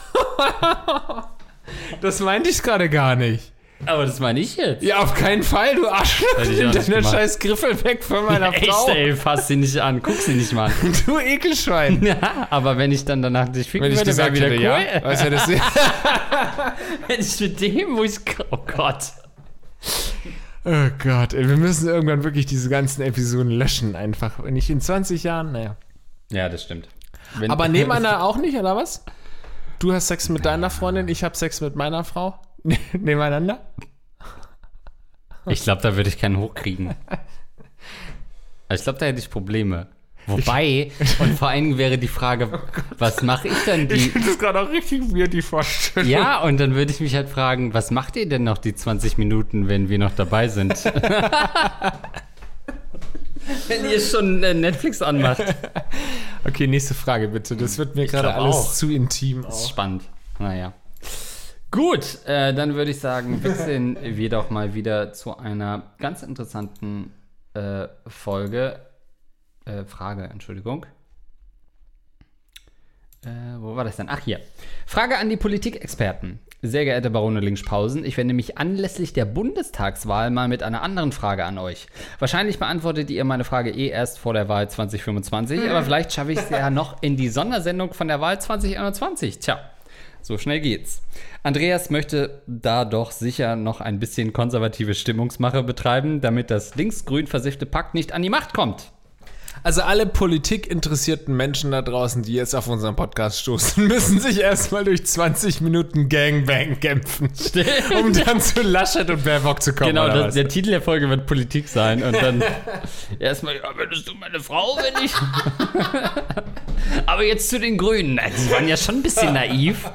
das meinte ich gerade gar nicht. Aber das meine ich jetzt. Ja, auf keinen Fall, du Arschloch. Nimm deine scheiß Griffel weg von meiner Echt, Frau. ey, fass sie nicht an, guck sie nicht mal an. Du Ekelschwein. Ja, aber wenn ich dann danach dich ficken Wenn ich würde, wäre gesagt wieder hätte, cool. ja. Weißt du, das Wenn ich mit dem, wo ich, oh Gott. Oh Gott, ey, wir müssen irgendwann wirklich diese ganzen Episoden löschen einfach. Wenn ich in 20 Jahren, naja. Ja, das stimmt. Wenn, Aber nebeneinander auch nicht, oder was? Du hast Sex mit deiner Freundin, ich habe Sex mit meiner Frau. nebeneinander? Ich glaube, da würde ich keinen hochkriegen. Also ich glaube, da hätte ich Probleme. Wobei, und vor allen Dingen wäre die Frage, was mache ich dann die. finde das gerade auch richtig weird, die Vorstellung. Ja, und dann würde ich mich halt fragen, was macht ihr denn noch die 20 Minuten, wenn wir noch dabei sind? wenn ihr schon äh, Netflix anmacht. Okay, nächste Frage bitte. Das wird mir gerade alles auch. zu intim. Das ist Auch. spannend. Naja. Gut, äh, dann würde ich sagen, wechseln wir doch mal wieder zu einer ganz interessanten äh, Folge. Äh, Frage, Entschuldigung. Äh, wo war das denn? Ach, hier. Frage an die Politikexperten. Sehr geehrte Barone Linkspausen, ich wende mich anlässlich der Bundestagswahl mal mit einer anderen Frage an euch. Wahrscheinlich beantwortet ihr meine Frage eh erst vor der Wahl 2025, aber vielleicht schaffe ich es ja noch in die Sondersendung von der Wahl 2021. Tja, so schnell geht's. Andreas möchte da doch sicher noch ein bisschen konservative Stimmungsmache betreiben, damit das linksgrün versiffte Pakt nicht an die Macht kommt. Also alle politikinteressierten Menschen da draußen, die jetzt auf unseren Podcast stoßen, müssen sich erstmal durch 20 Minuten Gangbang kämpfen, um dann zu Laschet und Baerbock zu kommen. Genau, das, der Titel der Folge wird Politik sein und dann erstmal, ja, würdest du meine Frau, wenn ich. Aber jetzt zu den Grünen. Also, Sie waren ja schon ein bisschen naiv.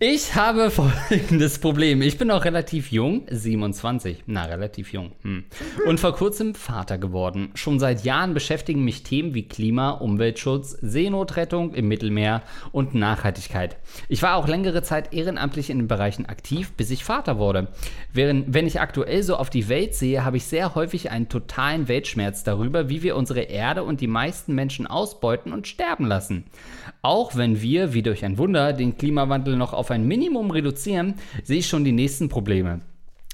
Ich habe folgendes Problem. Ich bin auch relativ jung, 27, na, relativ jung. Hm. Und vor kurzem Vater geworden. Schon seit Jahren beschäftigen mich Themen wie Klima, Umweltschutz, Seenotrettung im Mittelmeer und Nachhaltigkeit. Ich war auch längere Zeit ehrenamtlich in den Bereichen aktiv, bis ich Vater wurde. Während, wenn ich aktuell so auf die Welt sehe, habe ich sehr häufig einen totalen Weltschmerz darüber, wie wir unsere Erde und die meisten Menschen ausbeuten und sterben lassen. Auch wenn wir, wie durch ein Wunder, den Klimawandel noch auf ein Minimum reduzieren, sehe ich schon die nächsten Probleme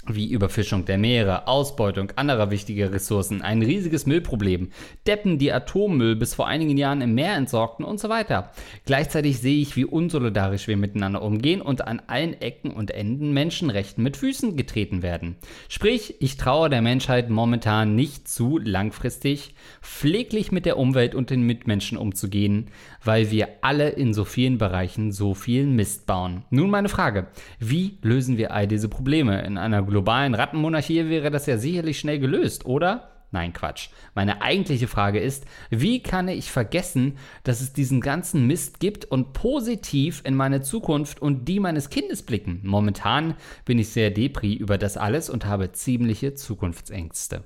wie Überfischung der Meere, Ausbeutung anderer wichtiger Ressourcen, ein riesiges Müllproblem, Deppen, die Atommüll bis vor einigen Jahren im Meer entsorgten und so weiter. Gleichzeitig sehe ich, wie unsolidarisch wir miteinander umgehen und an allen Ecken und Enden Menschenrechten mit Füßen getreten werden. Sprich, ich traue der Menschheit momentan nicht zu, langfristig pfleglich mit der Umwelt und den Mitmenschen umzugehen, weil wir alle in so vielen Bereichen so viel Mist bauen. Nun meine Frage, wie lösen wir all diese Probleme in einer globalen Rattenmonarchie wäre das ja sicherlich schnell gelöst, oder? Nein, Quatsch. Meine eigentliche Frage ist, wie kann ich vergessen, dass es diesen ganzen Mist gibt und positiv in meine Zukunft und die meines Kindes blicken? Momentan bin ich sehr depri über das alles und habe ziemliche Zukunftsängste.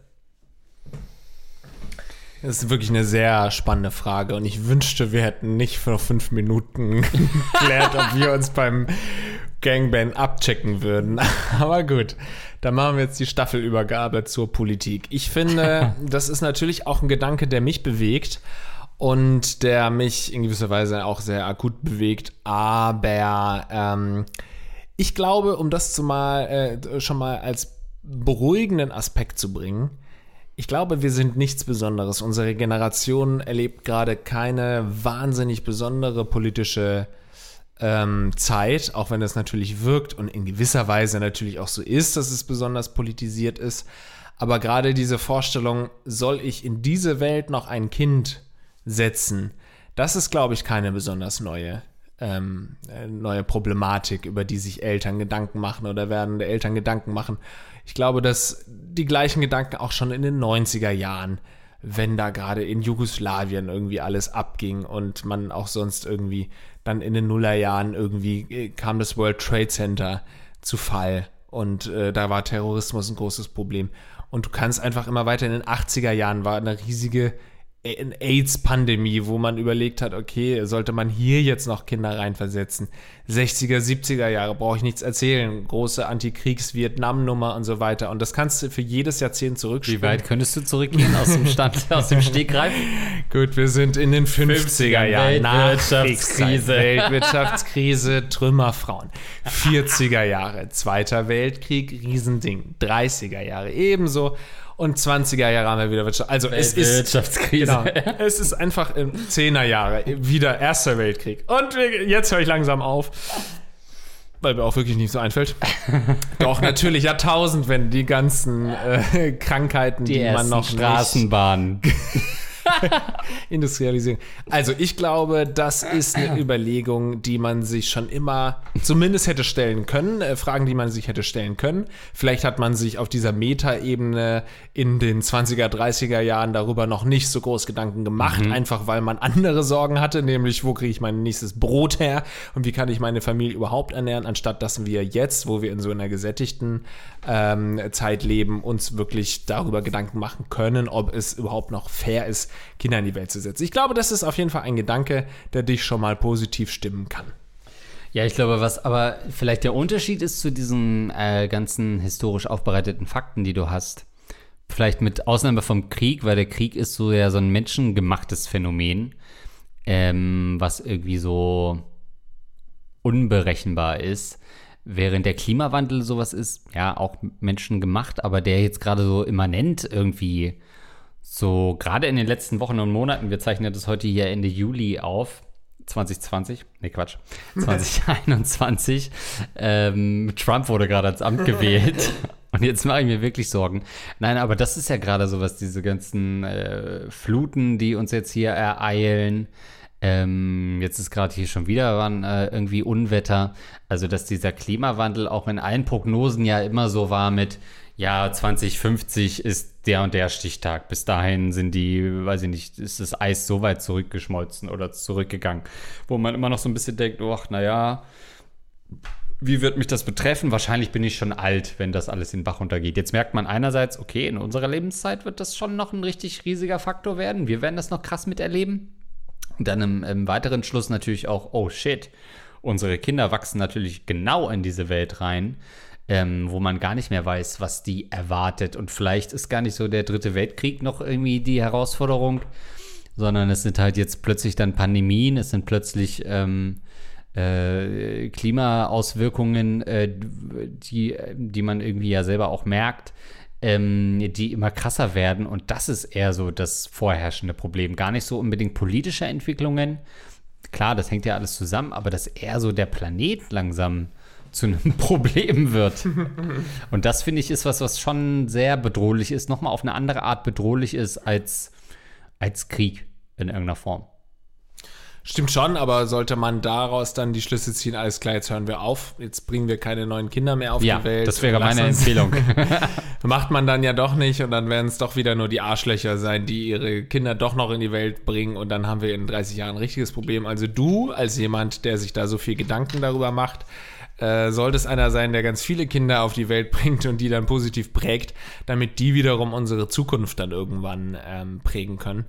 Das ist wirklich eine sehr spannende Frage und ich wünschte, wir hätten nicht für fünf Minuten geklärt, ob wir uns beim Gangbang abchecken würden. Aber gut, dann machen wir jetzt die Staffelübergabe zur Politik. Ich finde, das ist natürlich auch ein Gedanke, der mich bewegt und der mich in gewisser Weise auch sehr akut bewegt. Aber ähm, ich glaube, um das zumal, äh, schon mal als beruhigenden Aspekt zu bringen, ich glaube, wir sind nichts Besonderes. Unsere Generation erlebt gerade keine wahnsinnig besondere politische ähm, Zeit, auch wenn das natürlich wirkt und in gewisser Weise natürlich auch so ist, dass es besonders politisiert ist. Aber gerade diese Vorstellung, soll ich in diese Welt noch ein Kind setzen, das ist, glaube ich, keine besonders neue, ähm, neue Problematik, über die sich Eltern Gedanken machen oder werdende Eltern Gedanken machen. Ich glaube, dass die gleichen Gedanken auch schon in den 90er Jahren, wenn da gerade in Jugoslawien irgendwie alles abging und man auch sonst irgendwie dann in den Nullerjahren irgendwie kam das World Trade Center zu Fall und äh, da war Terrorismus ein großes Problem. Und du kannst einfach immer weiter in den 80er Jahren war eine riesige AIDS-Pandemie, wo man überlegt hat, okay, sollte man hier jetzt noch Kinder reinversetzen? 60er, 70er Jahre, brauche ich nichts erzählen. Große Antikriegs-Vietnam-Nummer und so weiter. Und das kannst du für jedes Jahrzehnt zurückspielen. Wie weit könntest du zurückgehen aus dem Stand, aus dem Stegreif? Gut, wir sind in den 50er Jahren. Weltwirtschaftskrise. Weltwirtschaftskrise, Trümmerfrauen. 40er Jahre, Zweiter Weltkrieg, Riesending. 30er Jahre ebenso und 20er Jahre haben wir wieder Wirtschaft. Also es ist Wirtschaftskrise. Genau, es ist einfach im 10er Jahre wieder Erster Weltkrieg. Und jetzt höre ich langsam auf. Weil mir auch wirklich nicht so einfällt. Doch, natürlich Jahrtausendwende, die ganzen äh, Krankheiten, die, Die, man noch Straßenbahnen. Industrialisierung. Also ich glaube, das ist eine Überlegung, die man sich schon immer zumindest hätte stellen können. Äh, Fragen, die man sich hätte stellen können. Vielleicht hat man sich auf dieser Metaebene in den 20er, 30er Jahren darüber noch nicht so groß Gedanken gemacht, einfach weil man andere Sorgen hatte, nämlich wo kriege ich mein nächstes Brot her und wie kann ich meine Familie überhaupt ernähren, anstatt dass wir jetzt, wo wir in so einer gesättigten ähm, Zeit leben, uns wirklich darüber Gedanken machen können, ob es überhaupt noch fair ist, Kinder in die Welt zu setzen. Ich glaube, das ist auf jeden Fall ein Gedanke, der dich schon mal positiv stimmen kann. Ja, ich glaube, was aber vielleicht der Unterschied ist zu diesen äh, ganzen historisch aufbereiteten Fakten, die du hast. Vielleicht mit Ausnahme vom Krieg, weil der Krieg ist so ja so ein menschengemachtes Phänomen. ähm, was irgendwie so unberechenbar ist. Während der Klimawandel sowas ist, ja, auch menschengemacht, aber der jetzt gerade so immanent irgendwie so, gerade in den letzten Wochen und Monaten, wir zeichnen das heute hier Ende Juli auf, 2020, nee Quatsch, 2021. ähm, Trump wurde gerade ans Amt gewählt. Und jetzt mache ich mir wirklich Sorgen. Nein, aber das ist ja gerade so was, diese ganzen äh, Fluten, die uns jetzt hier ereilen. Ähm, jetzt ist gerade hier schon wieder wann, äh, irgendwie Unwetter. Also, dass dieser Klimawandel auch in allen Prognosen ja immer so war mit, ja, 2050 ist der und der Stichtag. Bis dahin sind die, weiß ich nicht, ist das Eis so weit zurückgeschmolzen oder zurückgegangen, wo man immer noch so ein bisschen denkt, ach, naja, wie wird mich das betreffen? Wahrscheinlich bin ich schon alt, wenn das alles in den Bach untergeht. Jetzt merkt man einerseits, okay, in unserer Lebenszeit wird das schon noch ein richtig riesiger Faktor werden. Wir werden das noch krass miterleben. Und dann im, im weiteren Schluss natürlich auch, oh shit, unsere Kinder wachsen natürlich genau in diese Welt rein, ähm, wo man gar nicht mehr weiß, was die erwartet. Und vielleicht ist gar nicht so der dritte Weltkrieg noch irgendwie die Herausforderung, sondern es sind halt jetzt plötzlich dann Pandemien, es sind plötzlich ähm, äh, Klimaauswirkungen, äh, die, die man irgendwie ja selber auch merkt, ähm, die immer krasser werden. Und das ist eher so das vorherrschende Problem. Gar nicht so unbedingt politische Entwicklungen. Klar, das hängt ja alles zusammen, aber dass eher so der Planet langsam zu einem Problem wird. Und das finde ich ist was, was schon sehr bedrohlich ist, nochmal auf eine andere Art bedrohlich ist als, als Krieg in irgendeiner Form. Stimmt schon, aber sollte man daraus dann die Schlüsse ziehen, alles klar, jetzt hören wir auf, jetzt bringen wir keine neuen Kinder mehr auf ja, die Welt. Das wäre meine Empfehlung. Macht man dann ja doch nicht und dann werden es doch wieder nur die Arschlöcher sein, die ihre Kinder doch noch in die Welt bringen und dann haben wir in 30 Jahren ein richtiges Problem. Also du als jemand, der sich da so viel Gedanken darüber macht, äh, sollte es einer sein, der ganz viele Kinder auf die Welt bringt und die dann positiv prägt, damit die wiederum unsere Zukunft dann irgendwann ähm, prägen können.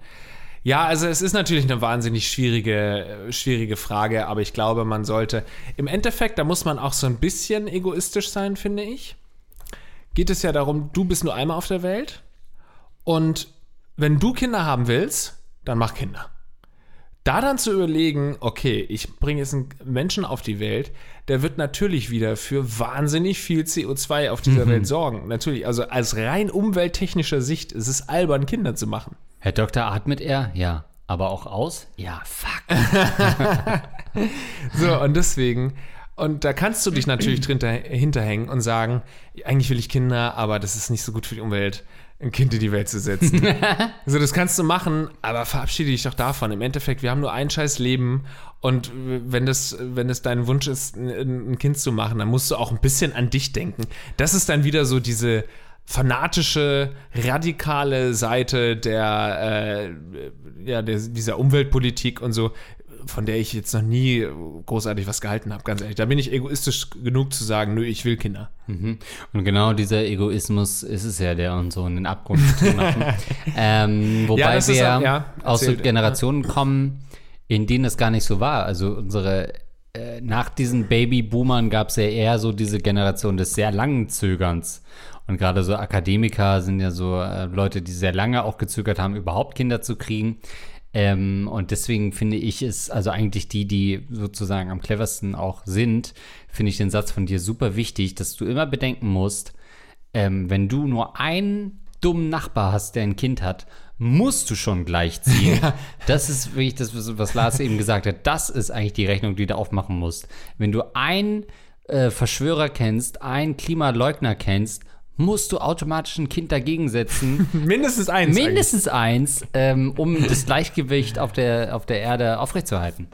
Ja, also es ist natürlich eine wahnsinnig schwierige, schwierige Frage, aber ich glaube, man sollte im Endeffekt, da muss man auch so ein bisschen egoistisch sein, finde ich. Geht es ja darum, du bist nur einmal auf der Welt und wenn du Kinder haben willst, dann mach Kinder. Da dann zu überlegen, okay, ich bringe jetzt einen Menschen auf die Welt, der wird natürlich wieder für wahnsinnig viel CO2 auf dieser mhm. Welt sorgen. Natürlich, also als rein umwelttechnischer Sicht ist es albern, Kinder zu machen. Herr Doktor, atmet er? Ja. Aber auch aus? Ja, fuck. so, und deswegen, und da kannst du dich natürlich drin hinterhängen und sagen, eigentlich will ich Kinder, aber das ist nicht so gut für die Umwelt, ein Kind in die Welt zu setzen. so, das kannst du machen, aber verabschiede dich doch davon. Im Endeffekt, wir haben nur ein scheiß Leben und wenn das, wenn es dein Wunsch ist, ein Kind zu machen, dann musst du auch ein bisschen an dich denken. Das ist dann wieder so diese fanatische, radikale Seite der, äh, ja, der, dieser Umweltpolitik und so, von der ich jetzt noch nie großartig was gehalten habe, ganz ehrlich. Da bin ich egoistisch genug zu sagen, nö, ich will Kinder. Mhm. Und genau dieser Egoismus ist es ja, der uns so in den Abgrund macht. ähm, wobei ja, wir auch, ja, aus so Generationen kommen, in denen es gar nicht so war. Also unsere äh, nach diesen Babyboomern gab es ja eher so diese Generation des sehr langen Zögerns. Und gerade so Akademiker sind ja so äh, Leute, die sehr lange auch gezögert haben, überhaupt Kinder zu kriegen. Ähm, und deswegen finde ich es, also eigentlich die, die sozusagen am cleversten auch sind, finde ich den Satz von dir super wichtig, dass du immer bedenken musst, ähm, wenn du nur einen dummen Nachbar hast, der ein Kind hat, musst du schon gleichziehen. Ja. Das ist wirklich das, was Lars eben gesagt hat. Das ist eigentlich die Rechnung, die du aufmachen musst. Wenn du einen äh, Verschwörer kennst, einen Klimaleugner kennst musst du automatisch ein Kind dagegen setzen. Mindestens eins. Mindestens eins, ähm, um das Gleichgewicht auf der, auf der Erde aufrechtzuerhalten.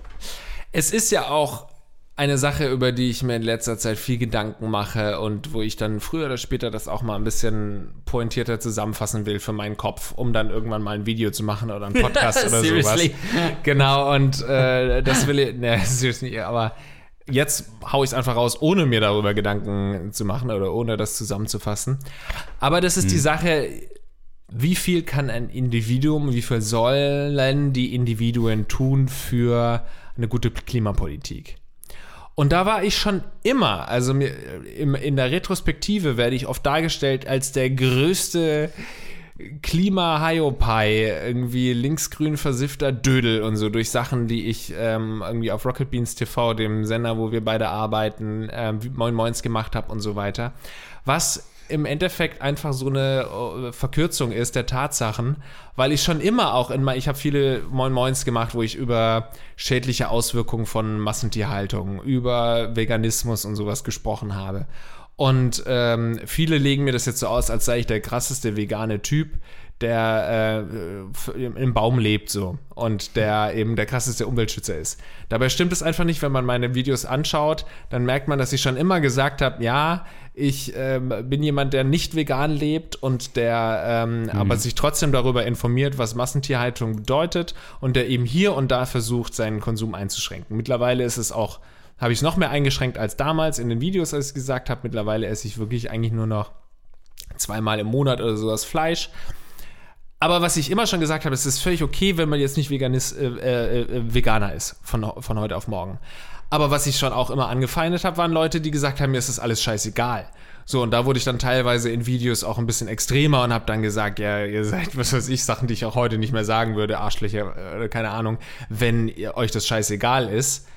Es ist ja auch eine Sache, über die ich mir in letzter Zeit viel Gedanken mache und wo ich dann früher oder später das auch mal ein bisschen pointierter zusammenfassen will für meinen Kopf, um dann irgendwann mal ein Video zu machen oder einen Podcast oder sowas. Genau, und äh, das will ich, ne, seriously, aber jetzt haue ich es einfach raus, ohne mir darüber Gedanken zu machen oder ohne das zusammenzufassen. Aber das ist hm. die Sache, wie viel kann ein Individuum, wie viel sollen die Individuen tun für eine gute Klimapolitik? Und da war ich schon immer, also in der Retrospektive werde ich oft dargestellt als der größte Klima-Hiopai, irgendwie linksgrün versiffter Dödel und so durch Sachen, die ich ähm, irgendwie auf Rocket Beans TV, dem Sender, wo wir beide arbeiten, ähm, Moin Moins gemacht habe und so weiter. Was im Endeffekt einfach so eine äh, Verkürzung ist der Tatsachen, weil ich schon immer auch in ich habe viele Moin Moins gemacht, wo ich über schädliche Auswirkungen von Massentierhaltung, über Veganismus und sowas gesprochen habe. Und ähm, viele legen mir das jetzt so aus, als sei ich der krasseste vegane Typ, der äh, im Baum lebt so und der eben der krasseste Umweltschützer ist. Dabei stimmt es einfach nicht, wenn man meine Videos anschaut, dann merkt man, dass ich schon immer gesagt habe, ja, ich ähm, bin jemand, der nicht vegan lebt und der ähm, mhm. aber sich trotzdem darüber informiert, was Massentierhaltung bedeutet und der eben hier und da versucht, seinen Konsum einzuschränken. Mittlerweile ist es auch habe ich es noch mehr eingeschränkt als damals in den Videos, als ich gesagt habe. Mittlerweile esse ich wirklich eigentlich nur noch zweimal im Monat oder sowas Fleisch. Aber was ich immer schon gesagt habe, es ist völlig okay, wenn man jetzt nicht Veganist, äh, äh, äh, Veganer ist von, von heute auf morgen. Aber was ich schon auch immer angefeindet habe, waren Leute, die gesagt haben, mir ist das alles scheißegal. So, und da wurde ich dann teilweise in Videos auch ein bisschen extremer und habe dann gesagt, ja, ihr seid, was weiß ich, Sachen, die ich auch heute nicht mehr sagen würde, Arschlöcher, äh, keine Ahnung, wenn ihr, euch das scheißegal ist.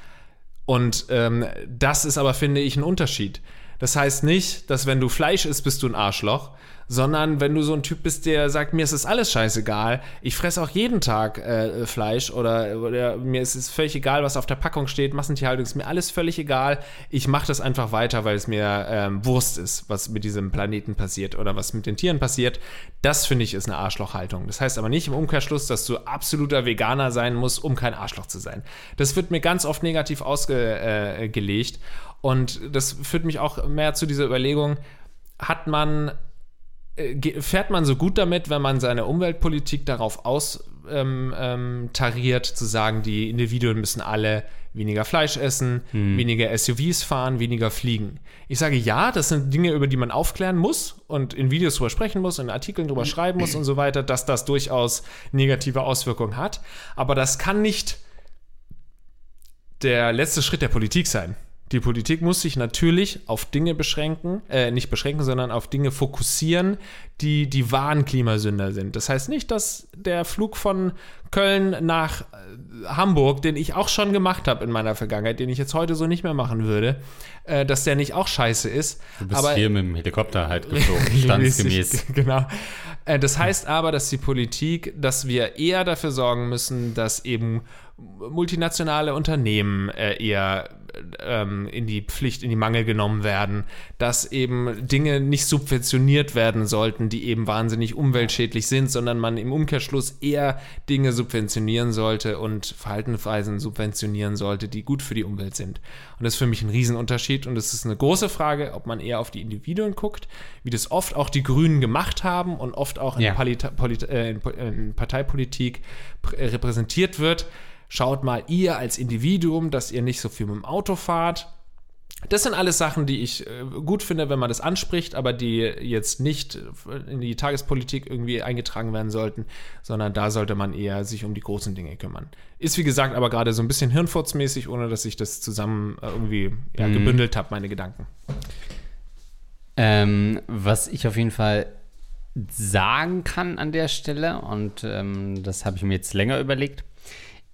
Und ähm, das ist aber, finde ich, ein Unterschied. Das heißt nicht, dass wenn du Fleisch isst, bist du ein Arschloch, sondern wenn du so ein Typ bist, der sagt, mir ist es alles scheißegal, ich fresse auch jeden Tag äh, Fleisch oder, oder, mir ist es völlig egal, was auf der Packung steht, Massentierhaltung ist mir alles völlig egal, ich mache das einfach weiter, weil es mir ähm, Wurst ist, was mit diesem Planeten passiert oder was mit den Tieren passiert, das finde ich ist eine Arschlochhaltung. Das heißt aber nicht im Umkehrschluss, dass du absoluter Veganer sein musst, um kein Arschloch zu sein. Das wird mir ganz oft negativ ausgelegt äh, und das führt mich auch mehr zu dieser Überlegung, hat man äh, fährt man so gut damit, wenn man seine Umweltpolitik darauf austariert, ähm, ähm, zu sagen, die Individuen müssen alle weniger Fleisch essen, hm. weniger SUVs fahren, weniger fliegen. Ich sage ja, das sind Dinge, über die man aufklären muss und in Videos drüber sprechen muss, in Artikeln drüber schreiben muss und so weiter, dass das durchaus negative Auswirkungen hat. Aber das kann nicht der letzte Schritt der Politik sein. Die Politik muss sich natürlich auf Dinge beschränken, äh, nicht beschränken, sondern auf Dinge fokussieren, die die wahren Klimasünder sind. Das heißt nicht, dass der Flug von Köln nach äh, Hamburg, den ich auch schon gemacht habe in meiner Vergangenheit, den ich jetzt heute so nicht mehr machen würde, äh, dass der nicht auch scheiße ist. Du bist aber, hier mit dem Helikopter halt geflogen, standesgemäß. genau. Äh, das heißt aber, dass die Politik, dass wir eher dafür sorgen müssen, dass eben multinationale Unternehmen äh, eher ähm, in die Pflicht, in die Mangel genommen werden, dass eben Dinge nicht subventioniert werden sollten, die eben wahnsinnig umweltschädlich sind, sondern man im Umkehrschluss eher Dinge subventionieren sollte und Verhaltensweisen subventionieren sollte, die gut für die Umwelt sind. Und das ist für mich ein Riesenunterschied und es ist eine große Frage, ob man eher auf die Individuen guckt, wie das oft auch die Grünen gemacht haben und oft auch in, ja. Polita Polit äh, in Parteipolitik repräsentiert wird Schaut mal ihr als Individuum, dass ihr nicht so viel mit dem Auto fahrt. Das sind alles Sachen, die ich äh, gut finde, wenn man das anspricht, aber die jetzt nicht in die Tagespolitik irgendwie eingetragen werden sollten, sondern da sollte man eher sich um die großen Dinge kümmern. Ist wie gesagt aber gerade so ein bisschen hirnfurzmäßig, ohne dass ich das zusammen äh, irgendwie ja, mhm. gebündelt habe, meine Gedanken. Ähm, was ich auf jeden Fall sagen kann an der Stelle, und ähm, das habe ich mir jetzt länger überlegt,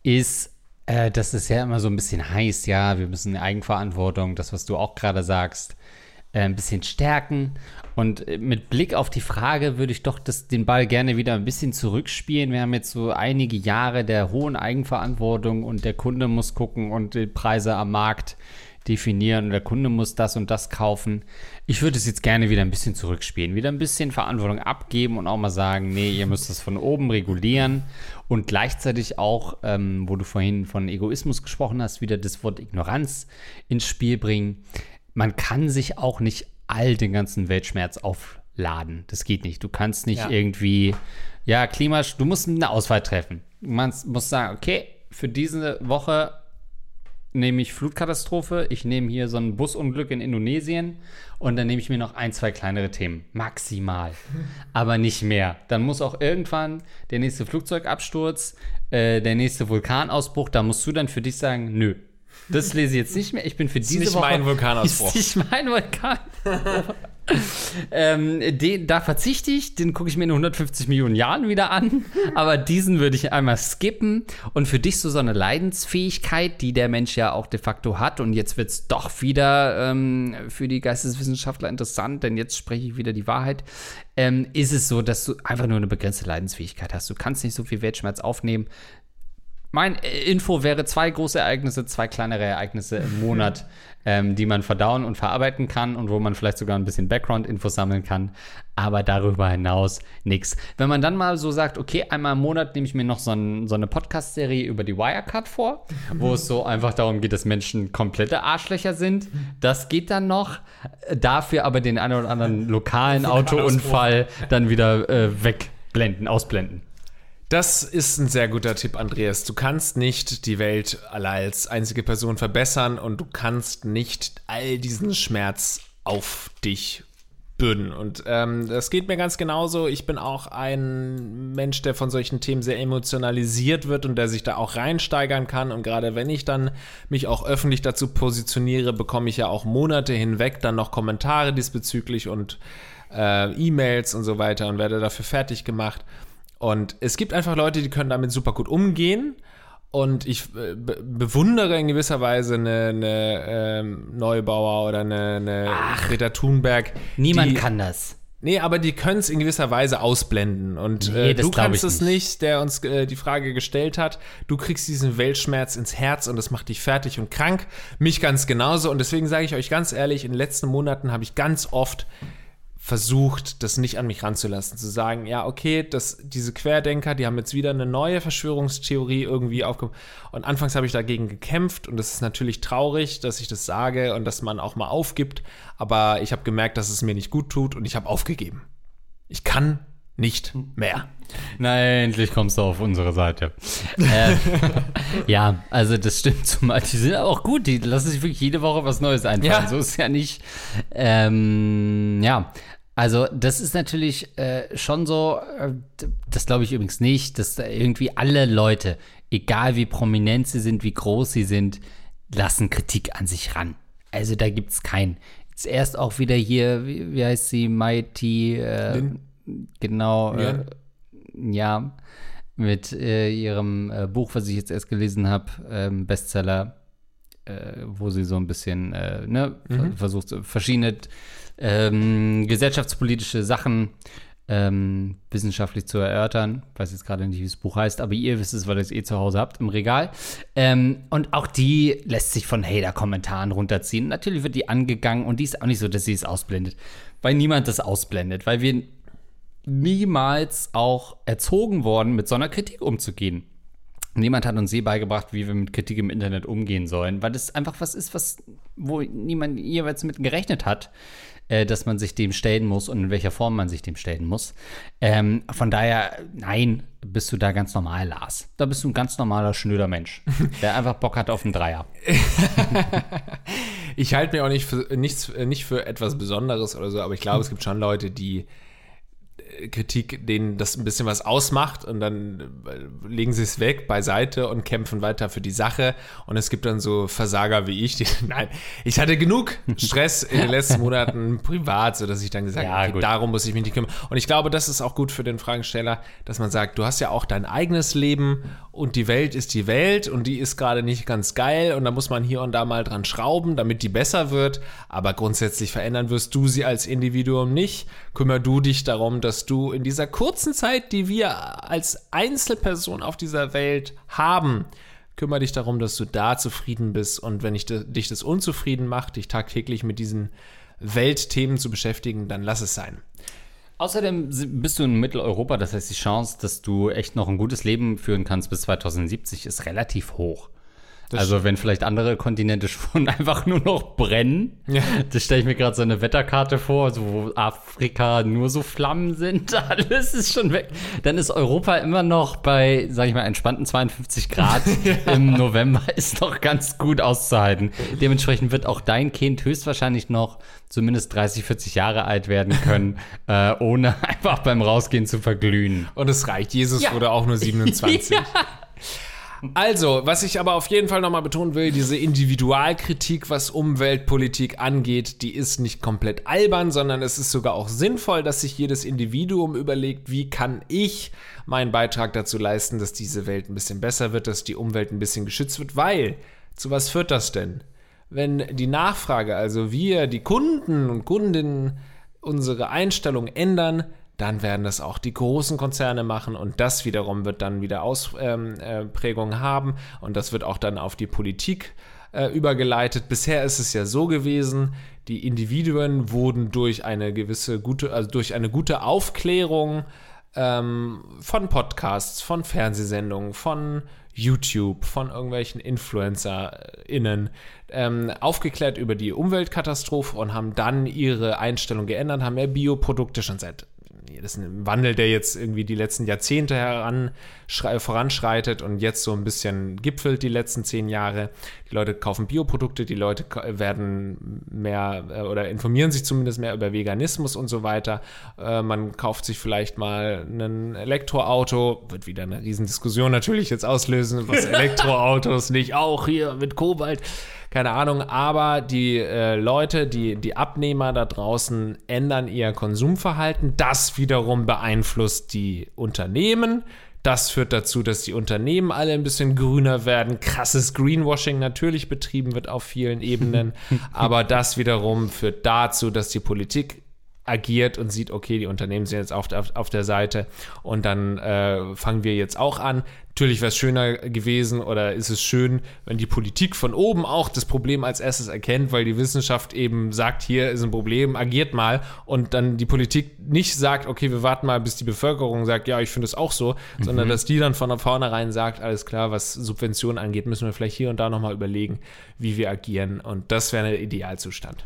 ist, äh, dass es ja immer so ein bisschen heißt, ja, wir müssen Eigenverantwortung, das, was du auch gerade sagst, äh, ein bisschen stärken. Und äh, mit Blick auf die Frage würde ich doch das, den Ball gerne wieder ein bisschen zurückspielen. Wir haben jetzt so einige Jahre der hohen Eigenverantwortung und der Kunde muss gucken und die Preise am Markt definieren und der Kunde muss das und das kaufen. Ich würde es jetzt gerne wieder ein bisschen zurückspielen, wieder ein bisschen Verantwortung abgeben und auch mal sagen, nee, ihr müsst das von oben regulieren und gleichzeitig auch, ähm, wo du vorhin von Egoismus gesprochen hast, wieder das Wort Ignoranz ins Spiel bringen. Man kann sich auch nicht all den ganzen Weltschmerz aufladen. Das geht nicht. Du kannst nicht ja. irgendwie, ja, Klima, du musst eine Auswahl treffen. Man muss sagen, okay, für diese Woche nehme ich Flutkatastrophe, ich nehme hier so ein Busunglück in Indonesien und dann nehme ich mir noch ein, zwei kleinere Themen. Maximal. Aber nicht mehr. Dann muss auch irgendwann der nächste Flugzeugabsturz, äh, der nächste Vulkanausbruch, da musst du dann für dich sagen, nö. Das lese ich jetzt nicht mehr. Ich bin für diese ist nicht Woche. mein Vulkanausbruch. Ist nicht mein Vulkan. ähm, den, da verzichte ich, den gucke ich mir in 150 Millionen Jahren wieder an. Aber diesen würde ich einmal skippen. Und für dich so so eine Leidensfähigkeit, die der Mensch ja auch de facto hat. Und jetzt wird es doch wieder ähm, für die Geisteswissenschaftler interessant, denn jetzt spreche ich wieder die Wahrheit. Ähm, ist es so, dass du einfach nur eine begrenzte Leidensfähigkeit hast. Du kannst nicht so viel Weltschmerz aufnehmen. Mein Info wäre zwei große Ereignisse, zwei kleinere Ereignisse im Monat, ähm, die man verdauen und verarbeiten kann und wo man vielleicht sogar ein bisschen Background-Info sammeln kann. Aber darüber hinaus nichts. Wenn man dann mal so sagt, okay, einmal im Monat nehme ich mir noch so, ein, so eine Podcast-Serie über die Wirecard vor, wo es so einfach darum geht, dass Menschen komplette Arschlöcher sind. Das geht dann noch. Dafür aber den einen oder anderen lokalen Autounfall dann wieder äh, wegblenden, ausblenden. Das ist ein sehr guter Tipp, Andreas. Du kannst nicht die Welt als einzige Person verbessern und du kannst nicht all diesen Schmerz auf dich bürden. Und ähm, das geht mir ganz genauso. Ich bin auch ein Mensch, der von solchen Themen sehr emotionalisiert wird und der sich da auch reinsteigern kann. Und gerade wenn ich dann mich auch öffentlich dazu positioniere, bekomme ich ja auch Monate hinweg dann noch Kommentare diesbezüglich und äh, E-Mails und so weiter und werde dafür fertig gemacht. Und es gibt einfach Leute, die können damit super gut umgehen. Und ich äh, be bewundere in gewisser Weise eine, eine ähm, Neubauer oder eine, eine Ach, Greta Thunberg. Niemand die, kann das. Nee, aber die können es in gewisser Weise ausblenden. Und Nee, äh, du kannst es nicht. nicht, der uns äh, die Frage gestellt hat. Du kriegst diesen Weltschmerz ins Herz und das macht dich fertig und krank. Mich ganz genauso. Und deswegen sage ich euch ganz ehrlich, in den letzten Monaten habe ich ganz oft versucht, das nicht an mich ranzulassen, zu sagen, ja, okay, das, diese Querdenker, die haben jetzt wieder eine neue Verschwörungstheorie irgendwie aufgekommen. Und anfangs habe ich dagegen gekämpft und es ist natürlich traurig, dass ich das sage und dass man auch mal aufgibt, aber ich habe gemerkt, dass es mir nicht gut tut und ich habe aufgegeben. Ich kann nicht mehr. Na, endlich kommst du auf unsere Seite. äh, ja, also das stimmt zumal. Die sind aber auch gut. Die lassen sich wirklich jede Woche was Neues einfallen. Ja. So ist ja nicht. Ähm, ja, also das ist natürlich äh, schon so. Äh, das glaube ich übrigens nicht, dass da irgendwie alle Leute, egal wie prominent sie sind, wie groß sie sind, lassen Kritik an sich ran. Also da gibt es keinen. Jetzt erst auch wieder hier, wie, wie heißt sie, Mighty, äh, genau, Ja. äh, ja, mit äh, ihrem äh, Buch, was ich jetzt erst gelesen habe, ähm, Bestseller, äh, wo sie so ein bisschen äh, ne, ver- versucht, verschiedene ähm, gesellschaftspolitische Sachen ähm, wissenschaftlich zu erörtern. Weiß jetzt gerade nicht, wie das Buch heißt, aber ihr wisst es, weil ihr es eh zu Hause habt im Regal. Ähm, und auch die lässt sich von Hater-Kommentaren runterziehen. Natürlich wird die angegangen und die ist auch nicht so, dass sie es ausblendet. Weil niemand das ausblendet, weil wir niemals auch erzogen worden, mit so einer Kritik umzugehen. Niemand hat uns je beigebracht, wie wir mit Kritik im Internet umgehen sollen, weil das einfach was ist, was, wo niemand jeweils mit gerechnet hat, äh, dass man sich dem stellen muss und in welcher Form man sich dem stellen muss. Ähm, von daher, nein, bist du da ganz normal, Lars. Da bist du ein ganz normaler, schnöder Mensch, der einfach Bock hat auf einen Dreier. Ich halte mir auch nicht für, nichts, äh, nicht für etwas Besonderes oder so, aber ich glaube, es gibt schon Leute, die Kritik, denen das ein bisschen was ausmacht und dann äh, legen sie es weg beiseite und kämpfen weiter für die Sache. Und es gibt dann so Versager wie ich, die, nein, ich hatte genug Stress in den letzten Monaten privat, sodass ich dann gesagt Ja, habe, okay, gut. darum muss ich mich nicht kümmern. Und ich glaube, das ist auch gut für den Fragesteller, dass man sagt, du hast ja auch dein eigenes Leben und die Welt ist die Welt und die ist gerade nicht ganz geil und da muss man hier und da mal dran schrauben, damit die besser wird. Aber grundsätzlich verändern wirst du sie als Individuum nicht. Kümmer du dich darum, dass du in dieser kurzen Zeit, die wir als Einzelperson auf dieser Welt haben, kümmere dich darum, dass du da zufrieden bist und wenn ich dich das unzufrieden macht, dich tagtäglich mit diesen Weltthemen zu beschäftigen, dann lass es sein. Außerdem bist du in Mitteleuropa, das heißt, die Chance, dass du echt noch ein gutes Leben führen kannst bis 2070, ist relativ hoch. Also, wenn vielleicht andere Kontinente schon einfach nur noch brennen, Ja. das stelle ich mir gerade so eine Wetterkarte vor, so wo Afrika nur so Flammen sind, alles ist schon weg. Dann ist Europa immer noch bei, sag ich mal, entspannten 52 Grad im November, ist noch ganz gut auszuhalten. Dementsprechend wird auch dein Kind höchstwahrscheinlich noch zumindest 30, 40 Jahre alt werden können, äh, ohne einfach beim Rausgehen zu verglühen. Und es reicht. Jesus Ja. wurde auch nur 27. Also, was ich aber auf jeden Fall nochmal betonen will, diese Individualkritik, was Umweltpolitik angeht, die ist nicht komplett albern, sondern es ist sogar auch sinnvoll, dass sich jedes Individuum überlegt, wie kann ich meinen Beitrag dazu leisten, dass diese Welt ein bisschen besser wird, dass die Umwelt ein bisschen geschützt wird, weil, zu was führt das denn? Wenn die Nachfrage, also wir, die Kunden und Kundinnen, unsere Einstellung ändern, dann werden das auch die großen Konzerne machen und das wiederum wird dann wieder Ausprägungen ähm, äh, haben und das wird auch dann auf die Politik äh, übergeleitet. Bisher ist es ja so gewesen, die Individuen wurden durch eine gewisse gute, also durch eine gute Aufklärung ähm, von Podcasts, von Fernsehsendungen, von YouTube, von irgendwelchen InfluencerInnen ähm, aufgeklärt über die Umweltkatastrophe und haben dann ihre Einstellung geändert, haben mehr Bioprodukte schon seit das ist ein Wandel, der jetzt irgendwie die letzten Jahrzehnte heran voranschreitet und jetzt so ein bisschen gipfelt die letzten zehn Jahre. Die Leute kaufen Bioprodukte, die Leute werden mehr äh, oder informieren sich zumindest mehr über Veganismus und so weiter. Äh, man kauft sich vielleicht mal ein Elektroauto, wird wieder eine Riesendiskussion natürlich jetzt auslösen, was Elektroautos nicht auch hier mit Kobalt keine Ahnung, aber die äh, Leute, die, die Abnehmer da draußen ändern ihr Konsumverhalten. Das wiederum beeinflusst die Unternehmen. Das führt dazu, dass die Unternehmen alle ein bisschen grüner werden. Krasses Greenwashing natürlich betrieben wird auf vielen Ebenen. aber das wiederum führt dazu, dass die Politik agiert und sieht, okay, die Unternehmen sind jetzt auf, auf, auf der Seite und dann äh, fangen wir jetzt auch an. Natürlich wäre es schöner gewesen oder ist es schön, wenn die Politik von oben auch das Problem als erstes erkennt, weil die Wissenschaft eben sagt, hier ist ein Problem, agiert mal und dann die Politik nicht sagt, okay, wir warten mal, bis die Bevölkerung sagt, ja, ich finde es auch so, mhm. sondern dass die dann von vornherein sagt, alles klar, was Subventionen angeht, müssen wir vielleicht hier und da nochmal überlegen, wie wir agieren und das wäre der Idealzustand.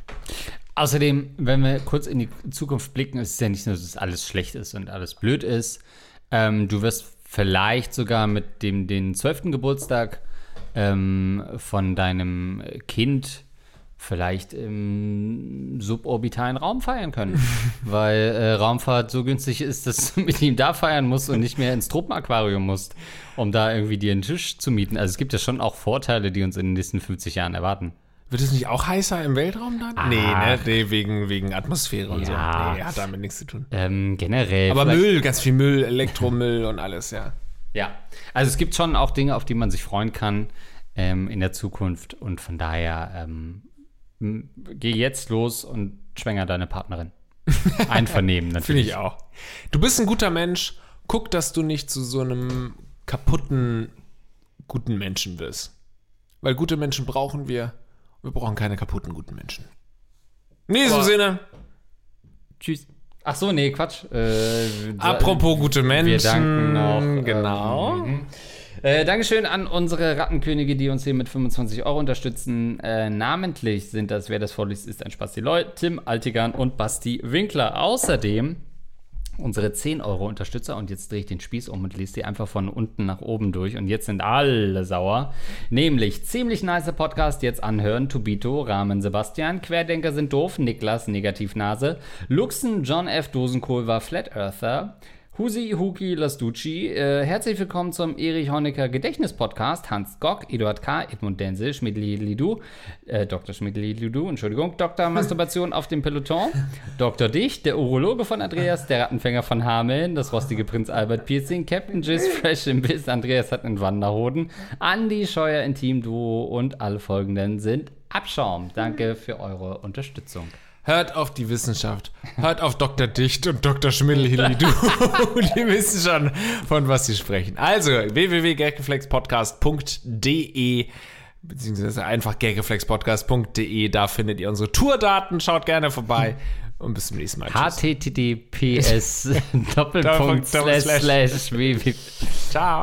Außerdem, wenn wir kurz in die Zukunft blicken, ist es ja nicht nur, dass alles schlecht ist und alles blöd ist. Ähm, du wirst vielleicht sogar mit dem den 12. Geburtstag ähm, von deinem Kind vielleicht im suborbitalen Raum feiern können, weil äh, Raumfahrt so günstig ist, dass du mit ihm da feiern musst und nicht mehr ins Tropenaquarium musst, um da irgendwie dir einen Tisch zu mieten. Also es gibt ja schon auch Vorteile, die uns in den nächsten 50 Jahren erwarten. Wird es nicht auch heißer im Weltraum dann? Ach. Nee, ne? Nee, wegen, wegen Atmosphäre und Ja. so. Nee, hat damit nichts zu tun. Ähm, generell. Aber Müll, ganz viel Müll, Elektromüll und alles, ja. Ja, also es gibt schon auch Dinge, auf die man sich freuen kann ähm, in der Zukunft und von daher ähm, geh jetzt los und schwänger deine Partnerin. Einvernehmen Finde natürlich. ich auch. Du bist ein guter Mensch. Guck, dass du nicht zu so einem kaputten, guten Menschen wirst. Weil gute Menschen brauchen wir. Wir brauchen keine kaputten, guten Menschen. In diesem Boah. Sinne, Tschüss. Ach so, nee, Quatsch. Äh, apropos gute Menschen. wir danken noch. Genau. Ähm, äh, Dankeschön an unsere Rattenkönige, die uns hier mit 25 Euro unterstützen. Äh, namentlich sind das, wer das vorliest, ist ein Spaß die Leute, Tim Altigan und Basti Winkler. Außerdem unsere 10 Euro Unterstützer und jetzt drehe ich den Spieß um und lese die einfach von unten nach oben durch und jetzt sind alle sauer. Nämlich ziemlich nice Podcast jetzt anhören, Tubito, Rahmen Sebastian, Querdenker sind doof, Niklas, Negativnase, Luxen, John F. Dosenkohl war Flat Earther, Husi, Huki, Lastucci, äh, herzlich willkommen zum Erich Honecker Gedächtnis-Podcast. Hans Gock, Eduard K., Edmund Denzel, Schmidli-Lidu, äh, Dr. Schmidli-Lidu, Entschuldigung, Dr. Masturbation auf dem Peloton, Dr. Dicht, der Urologe von Andreas, der Rattenfänger von Hameln, das rostige Prinz Albert Piercing, Captain Jizz, Fresh im Biss, Andreas hat einen Wanderhoden, Andi Scheuer Intim-Duo und alle folgenden sind Abschaum. Danke für eure Unterstützung. Hört auf die Wissenschaft. Hört auf Dr. Dicht und Dr. Schmidl-Hilly. Du, die wissen schon, von was sie sprechen. Also, www.gagreflexpodcast.de beziehungsweise einfach gagreflexpodcast.de. Da findet ihr unsere Tourdaten. Schaut gerne vorbei. Und bis zum nächsten Mal. Tschüss. https Doppelpunkt Doppel- slash slash www. Ciao.